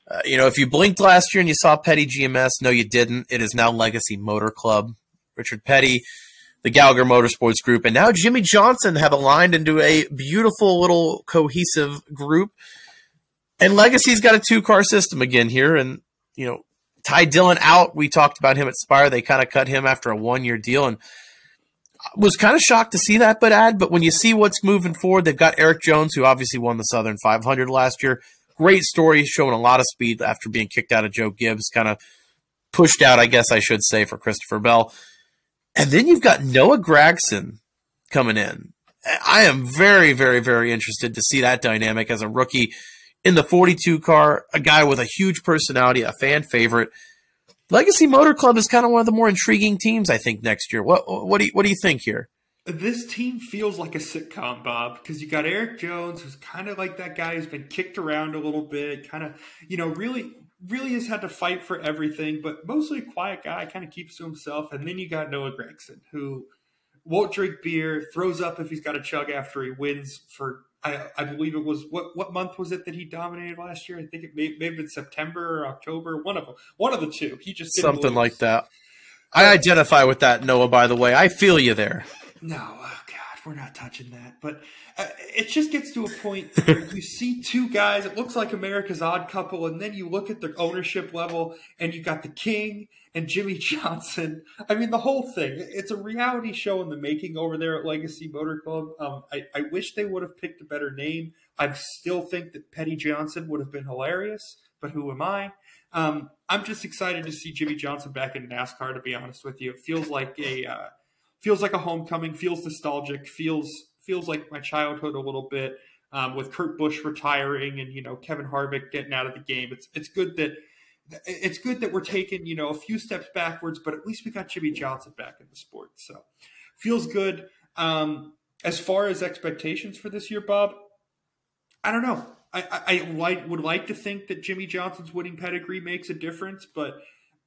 uh, you know if you blinked last year and you saw Petty GMS, no, you didn't. It is now Legacy Motor Club. Richard Petty, the Gallagher Motorsports Group, and now Jimmie Johnson have aligned into a beautiful little cohesive group. And Legacy's got a two car system again here, and you know Ty Dillon out. We talked about him at Spire. They kind of cut him after a one year deal, and was kind of shocked to see that, but add. But when you see what's moving forward, they've got Erik Jones, who obviously won the Southern 500 last year. Great story, showing a lot of speed after being kicked out of Joe Gibbs, kind of pushed out, I guess I should say, for Christopher Bell. And then you've got Noah Gragson coming in. I am very, very, very interested to see that dynamic as a rookie in the 42 car, a guy with a huge personality, a fan favorite. Legacy Motor Club is kind of one of the more intriguing teams, I think, next year. What what do you, what do you think here? This team feels like a sitcom, Bob, because you got Erik Jones, who's kind of like that guy who's been kicked around a little bit, kind of, you know, really, really has had to fight for everything, but mostly a quiet guy, kind of keeps to himself. And then you got Noah Gragson, who won't drink beer, throws up if he's got a chug after he wins for I, I believe it was what what month was it that he dominated last year? I think it may, may have been September or October. One of them, one of the two. He just something lose. like that. I identify with that, Noah. By the way, I feel you there. No, God, we're not touching that. But uh, it just gets to a point where you see two guys. It looks like America's Odd Couple, and then you look at the ownership level, and you got the King and Jimmie Johnson. I mean, the whole thing. It's a reality show in the making over there at Legacy Motor Club. Um, I, I wish they would have picked a better name. I still think that Petty Johnson would have been hilarious, but who am I? Um, I'm just excited to see Jimmie Johnson back in NASCAR. To be honest with you, it feels like a uh, feels like a homecoming. Feels nostalgic. Feels feels like my childhood a little bit. Um, with Kurt Busch retiring and you know Kevin Harvick getting out of the game, it's it's good that it's good that we're taking you know a few steps backwards, but at least we got Jimmie Johnson back in the sport, so feels good. Um, as far as expectations for this year, Bob, I don't know. I, I, I like would like to think that Jimmie Johnson's winning pedigree makes a difference, but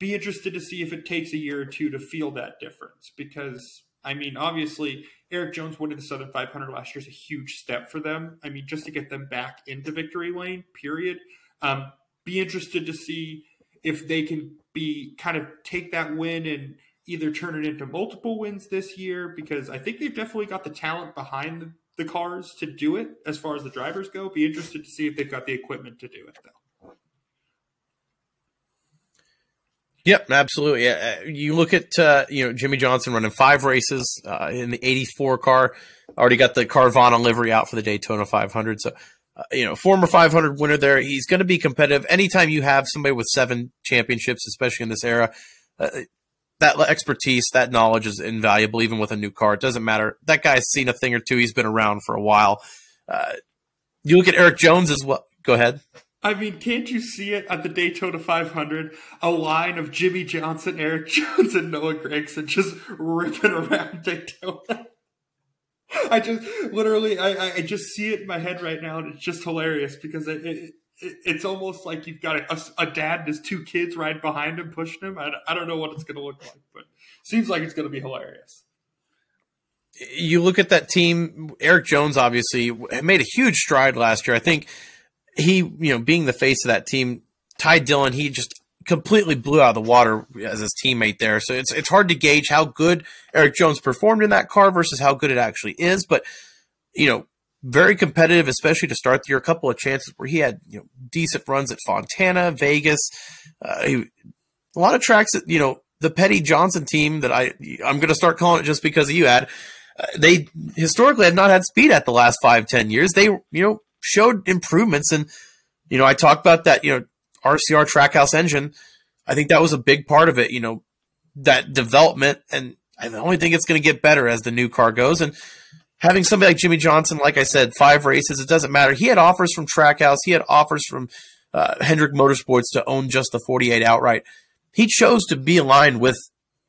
be interested to see if it takes a year or two to feel that difference. Because I mean, obviously, Erik Jones winning the Southern 500 last year is a huge step for them. I mean, just to get them back into victory lane. Period. Um, be interested to see if they can be kind of take that win and either turn it into multiple wins this year because I think they've definitely got the talent behind the, the cars to do it as far as the drivers go. Be interested to see if they've got the equipment to do it though. Yep, absolutely. Uh, you look at uh, you know Jimmie Johnson running five races uh, in the '84 car. Already got the Carvana livery out for the Daytona 500. So uh, you know, former 500 winner there. He's going to be competitive. Anytime you have somebody with seven championships, especially in this era, uh, that expertise, that knowledge is invaluable, even with a new car. It doesn't matter. That guy's seen a thing or two. He's been around for a while. You look at Erik Jones as well. Go ahead. I mean, can't you see it at the Daytona 500? A line of Jimmie Johnson, Erik Jones, and Noah Gragson just ripping around Daytona. I just literally, I, I just see it in my head right now, and it's just hilarious because it, it, it it's almost like you've got a, a, dad and his two kids right behind him pushing him. I, I don't know what it's going to look like, but seems like it's going to be hilarious. You look at that team. Erik Jones obviously made a huge stride last year. I think he, you know, being the face of that team, Ty Dillon, he just completely blew out of the water as his teammate there. So it's it's hard to gauge how good Erik Jones performed in that car versus how good it actually is. But you know, very competitive, especially to start the year. A couple of chances where he had you know decent runs at Fontana, Vegas, uh, he, a lot of tracks that you know the Petty Johnson team that I I'm going to start calling it just because of you had. Uh, they historically have not had speed at the last five ten years. They you know showed improvements and you know I talked about that you know RCR Trackhouse engine, I think that was a big part of it. You know, that development, and I only think it's going to get better as the new car goes. And having somebody like Jimmie Johnson, like I said, five races, it doesn't matter. He had offers from Trackhouse, he had offers from uh, Hendrick Motorsports to own just the 48 outright. He chose to be aligned with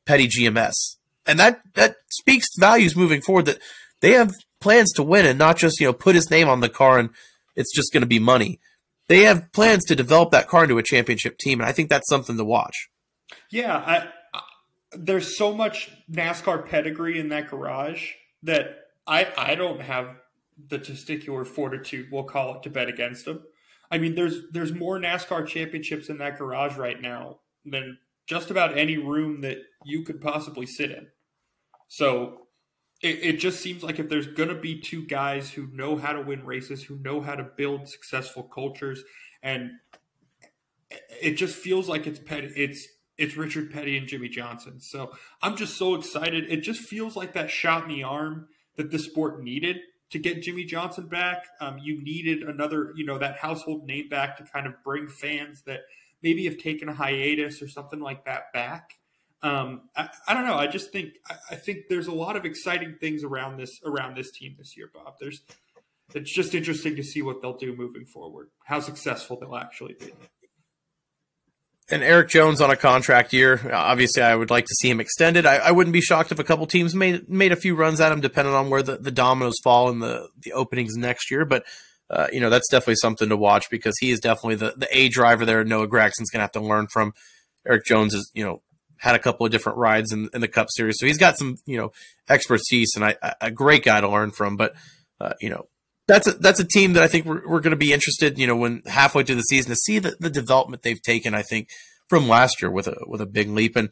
Petty GMS, and that that speaks values moving forward. That they have plans to win and not just you know put his name on the car and it's just going to be money they have plans to develop that car into a championship team, and I think that's something to watch. Yeah, I, I, there's so much NASCAR pedigree in that garage that I I don't have the testicular fortitude, we'll call it, to bet against them. I mean, there's there's more NASCAR championships in that garage right now than just about any room that you could possibly sit in. So it, it just seems like if there's going to be two guys who know how to win races, who know how to build successful cultures, and it just feels like it's it's it's Richard Petty and Jimmie Johnson. So I'm just so excited. It just feels like that shot in the arm that the sport needed to get Jimmie Johnson back. Um, you needed another, you know, that household name back to kind of bring fans that maybe have taken a hiatus or something like that back. Um, I, I, don't know. I just think I, I, think there's a lot of exciting things around this around this team this year, Bob. There's it's just interesting to see what they'll do moving forward, how successful they'll actually be and Erik Jones on a contract year. Obviously, I would like to see him extended. I, I, wouldn't be shocked if a couple teams made made a few runs at him, depending on where the, the dominoes fall in the the openings next year. But uh, you know, that's definitely something to watch because he is definitely the the A driver there. Noah Gragson's going to have to learn from. Erik Jones is you know had a couple of different rides in, in the Cup Series, so he's got some you know expertise and I, a great guy to learn from. But uh, you know, that's a, that's a team that I think we're, we're going to be interested, you know, when halfway through the season to see the, the development they've taken. I think from last year with a with a big leap. And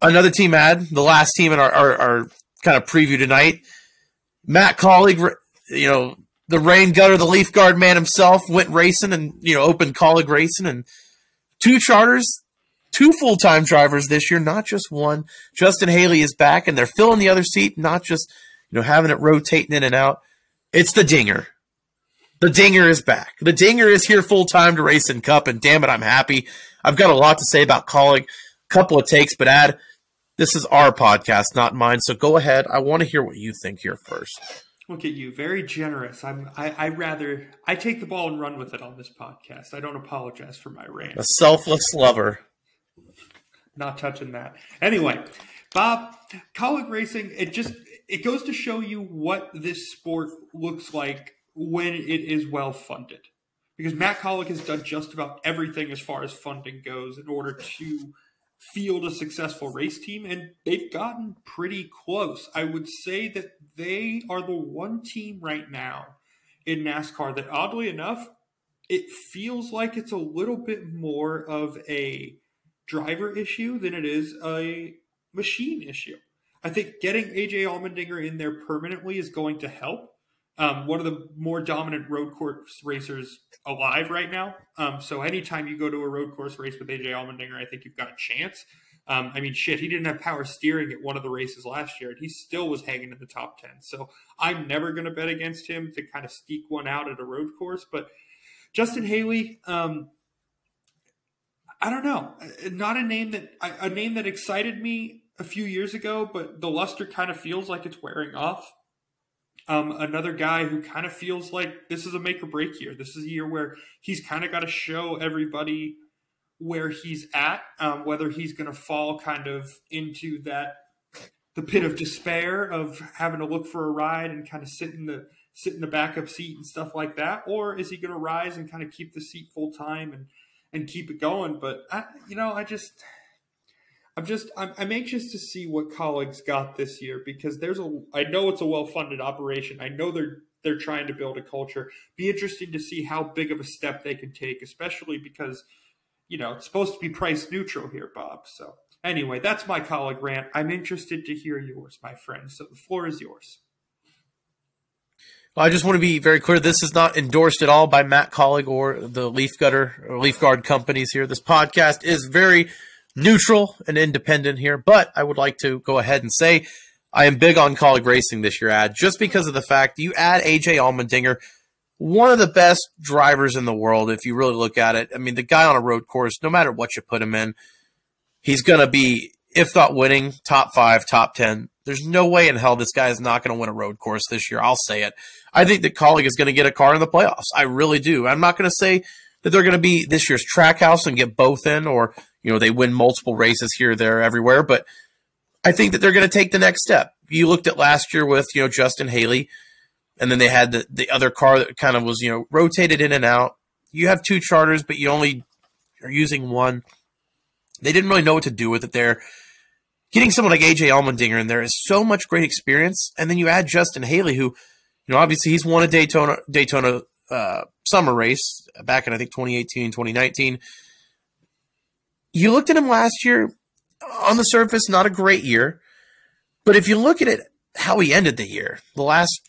another team ad, the last team in our, our, our kind of preview tonight, Matt Kaulig, you know, the rain gutter, the leaf guard man himself, went racing and you know opened Kaulig racing and two charters, two full time drivers this year, not just one. Justin Haley is back and they're filling the other seat, not just you know having it rotating in and out. It's the dinger. The dinger is back. The dinger is here full time to race in Cup, and damn it, I'm happy. I've got a lot to say about Kaulig, a couple of takes, but add this is our podcast, not mine. So go ahead. I want to hear what you think here first. Look at you, very generous. I'm. I, I rather I take the ball and run with it on this podcast. I don't apologize for my rant. A selfless lover. Not touching that. Anyway, Bob, Kaulig racing. It just it goes to show you what this sport looks like when it is well funded. Because Matt Kaulig has done just about everything as far as funding goes in order to field a successful race team, and they've gotten pretty close. I would say that they are the one team right now in NASCAR that, oddly enough, it feels like it's a little bit more of a driver issue than it is a machine issue. I think getting AJ Allmendinger in there permanently is going to help. Um, one of the more dominant road course racers alive right now. Um, so anytime you go to a road course race with AJ Allmendinger, I think you've got a chance. Um, I mean, shit, he didn't have power steering at one of the races last year, and he still was hanging in the top 10. So I'm never going to bet against him to kind of sneak one out at a road course. But Justin Haley, um, I don't know, not a name that a name that excited me a few years ago, but the luster kind of feels like it's wearing off. Um, another guy who kind of feels like this is a make or break year. This is a year where he's kind of got to show everybody where he's at, um, whether he's going to fall kind of into that the pit of despair of having to look for a ride and kind of sit in the sit in the backup seat and stuff like that, or is he going to rise and kind of keep the seat full time and and keep it going? But I, you know, I just I'm just I'm, I'm anxious to see what Kaulig's got this year because there's a I know it's a well funded operation. I know they're they're trying to build a culture. Be interesting to see how big of a step they can take, especially because you know it's supposed to be price neutral here, Bob. So anyway, that's my Kaulig rant. I'm interested to hear yours, my friend. So the floor is yours. I just want to be very clear. This is not endorsed at all by Matt Kaulig or the Leaf Gutter or Leaf Guard companies here. This podcast is very neutral and independent here, but I would like to go ahead and say I am big on Kaulig racing this year, ad just because of the fact you add AJ Allmendinger, one of the best drivers in the world. If you really look at it, I mean, the guy on a road course, no matter what you put him in, he's going to be, if not winning, top five, top ten. There's no way in hell this guy is not going to win a road course this year. I'll say it. I think that Kaulig is going to get a car in the playoffs. I really do. I'm not going to say that they're going to be this year's trackhouse and get both in, or you know they win multiple races here, there, everywhere. But I think that they're going to take the next step. You looked at last year with you know Justin Haley, and then they had the the other car that kind of was you know rotated in and out. You have two charters, but you only are using one. They didn't really know what to do with it there. Getting someone like AJ Allmendinger in there is so much great experience, and then you add Justin Haley, who, you know, obviously he's won a Daytona Daytona uh, summer race back in I think 2018, 2019. You looked at him last year on the surface, not a great year, but if you look at it, how he ended the year, the last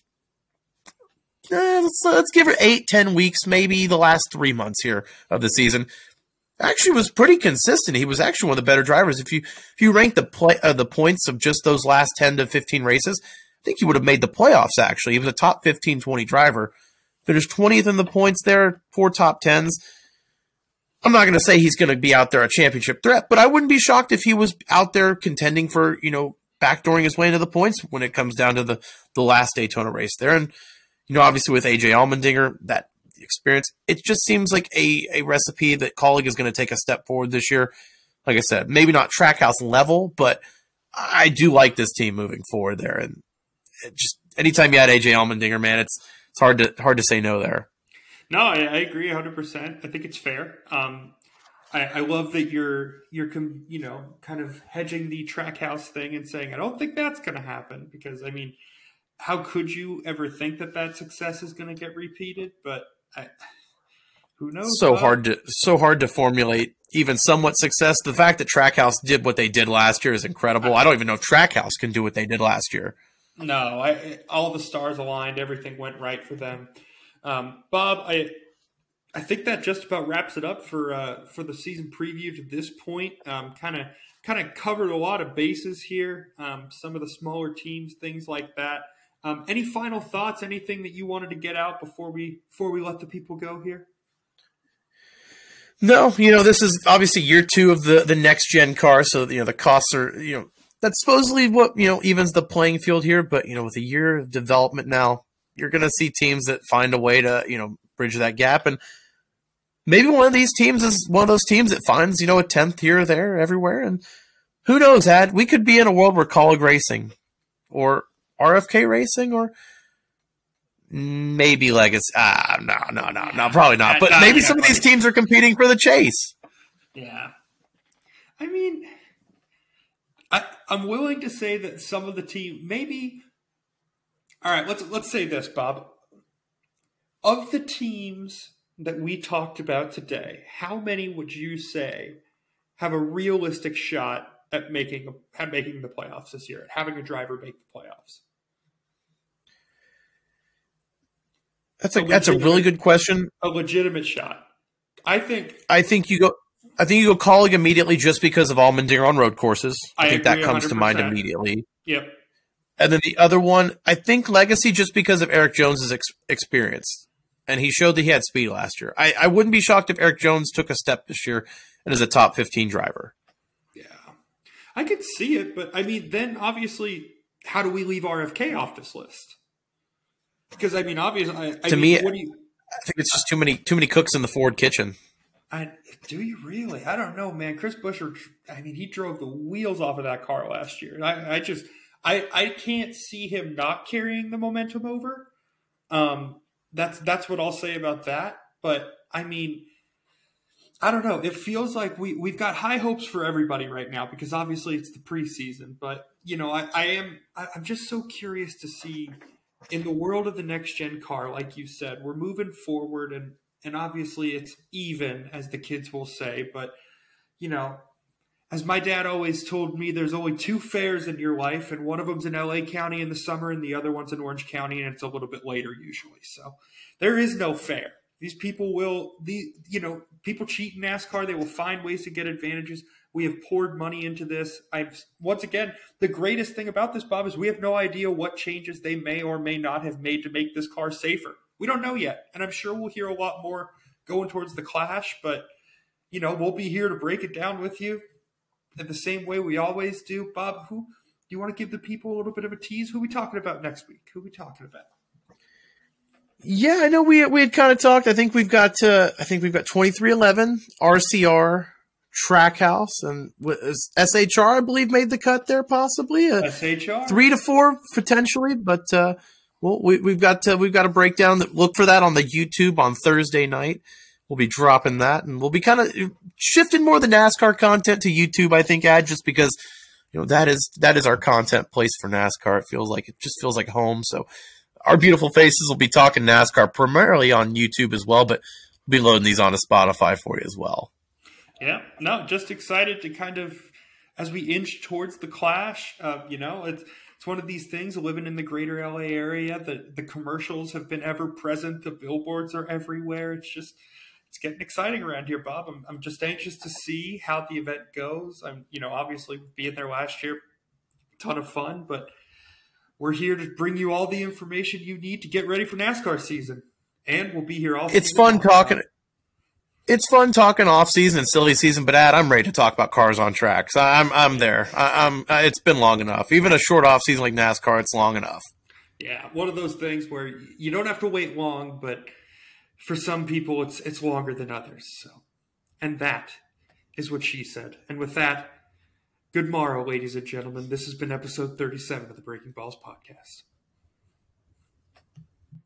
uh, let's, let's give it eight, ten weeks, maybe the last three months here of the season. Actually was pretty consistent. He was actually one of the better drivers. If you if you rank the play uh, the points of just those last 10 to 15 races, I think he would have made the playoffs actually. He was a top 15 20 driver. Finished 20th in the points there, four top 10s. I'm not going to say he's going to be out there a championship threat, but I wouldn't be shocked if he was out there contending for, you know, backdooring his way into the points when it comes down to the the last Daytona race there. And you know, obviously with AJ Allmendinger, that experience, it just seems like a, a recipe that Kaulig is going to take a step forward this year. Like I said, maybe not trackhouse level, but I do like this team moving forward there. And just anytime you add AJ Allmendinger, man, it's it's hard to hard to say no there. No, I, I agree 100. percent I think it's fair. Um, I, I, love that you're you're you know kind of hedging the trackhouse thing and saying I don't think that's going to happen because I mean, how could you ever think that that success is going to get repeated? But I, who knows? So hard to so hard to formulate even somewhat success. The fact that Trackhouse did what they did last year is incredible. I don't even know if Trackhouse can do what they did last year. No, I, all the stars aligned. Everything went right for them. Um, Bob, I I think that just about wraps it up for uh, for the season preview to this point. Kind of kind of covered a lot of bases here. Um, some of the smaller teams, things like that. Um, any final thoughts? Anything that you wanted to get out before we before we let the people go here? No, you know this is obviously year two of the the next gen car, so you know the costs are you know that's supposedly what you know evens the playing field here. But you know with a year of development now, you're going to see teams that find a way to you know bridge that gap, and maybe one of these teams is one of those teams that finds you know a tenth here or there everywhere, and who knows, Ad? We could be in a world where Kaulig racing or RFK Racing or maybe Legacy. Ah, no, no, no, no, probably not. But maybe some of these teams are competing for the chase. Yeah, I mean, I, I'm willing to say that some of the team maybe. All right, let's let's say this, Bob. Of the teams that we talked about today, how many would you say have a realistic shot at making at making the playoffs this year, at having a driver make the playoffs? That's a, a that's a really good question. A legitimate shot. I think. I think you go. I think you go Kaulig immediately just because of Allmendinger on road courses. I, I think that comes 100%. to mind immediately. Yep. And then the other one, I think Legacy just because of Erik Jones's ex- experience, and he showed that he had speed last year. I, I wouldn't be shocked if Erik Jones took a step this year and is a top fifteen driver. I could see it, but I mean, then obviously, how do we leave RFK off this list? Because I mean, obviously, I, I to mean, me, what do you, I think it's just too many too many cooks in the Ford kitchen. I do you really? I don't know, man. Chris Buescher, I mean, he drove the wheels off of that car last year. I, I just, I, I can't see him not carrying the momentum over. Um, that's that's what I'll say about that. But I mean, I don't know. It feels like we we've got high hopes for everybody right now because obviously it's the preseason. But you know, I, I am I, I'm just so curious to see in the world of the next gen car, like you said, we're moving forward and and obviously it's even, as the kids will say, but you know, as my dad always told me, there's only two fairs in your life, and one of them's in LA County in the summer, and the other one's in Orange County, and it's a little bit later usually. So there is no fair. These people will, the you know, people cheat in NASCAR. They will find ways to get advantages. We have poured money into this. I've once again the greatest thing about this, Bob, is we have no idea what changes they may or may not have made to make this car safer. We don't know yet, and I'm sure we'll hear a lot more going towards the clash. But you know, we'll be here to break it down with you in the same way we always do. Bob, who do you want to give the people a little bit of a tease? Who we talking about next week? Who we talking about? Yeah, I know we we had kind of talked. I think we've got uh, I think we've got twenty three eleven RCR Trackhouse and SHR, I believe, made the cut there, possibly uh, SHR three to four potentially. But uh, well, we, have got to, we've got a breakdown. That, look for that on the YouTube on Thursday night. We'll be dropping that, and we'll be kind of shifting more of the NASCAR content to YouTube. I think, Ad, just because you know that is that is our content place for NASCAR. It feels like it just feels like home. So our beautiful faces will be talking NASCAR primarily on YouTube as well, but we'll be loading these onto Spotify for you as well. Yeah, no, just excited to kind of as we inch towards the clash. Uh, you know, it's it's one of these things. Living in the greater LA area, the the commercials have been ever present. The billboards are everywhere. It's just it's getting exciting around here, Bob. I'm, I'm just anxious to see how the event goes. I'm, you know, obviously being there last year, ton of fun, but we're here to bring you all the information you need to get ready for NASCAR season, and we'll be here all. It's fun talking. It's fun talking off season and silly season, but Ad, I'm ready to talk about cars on tracks. I'm I'm there. I, I'm. uh, It's been long enough. Even a short off season like NASCAR, it's long enough. Yeah, one of those things where you don't have to wait long, but for some people, it's it's longer than others. So, and that is what she said. And with that, good morrow, ladies and gentlemen. This has been episode thirty-seven of the Braking Balls podcast.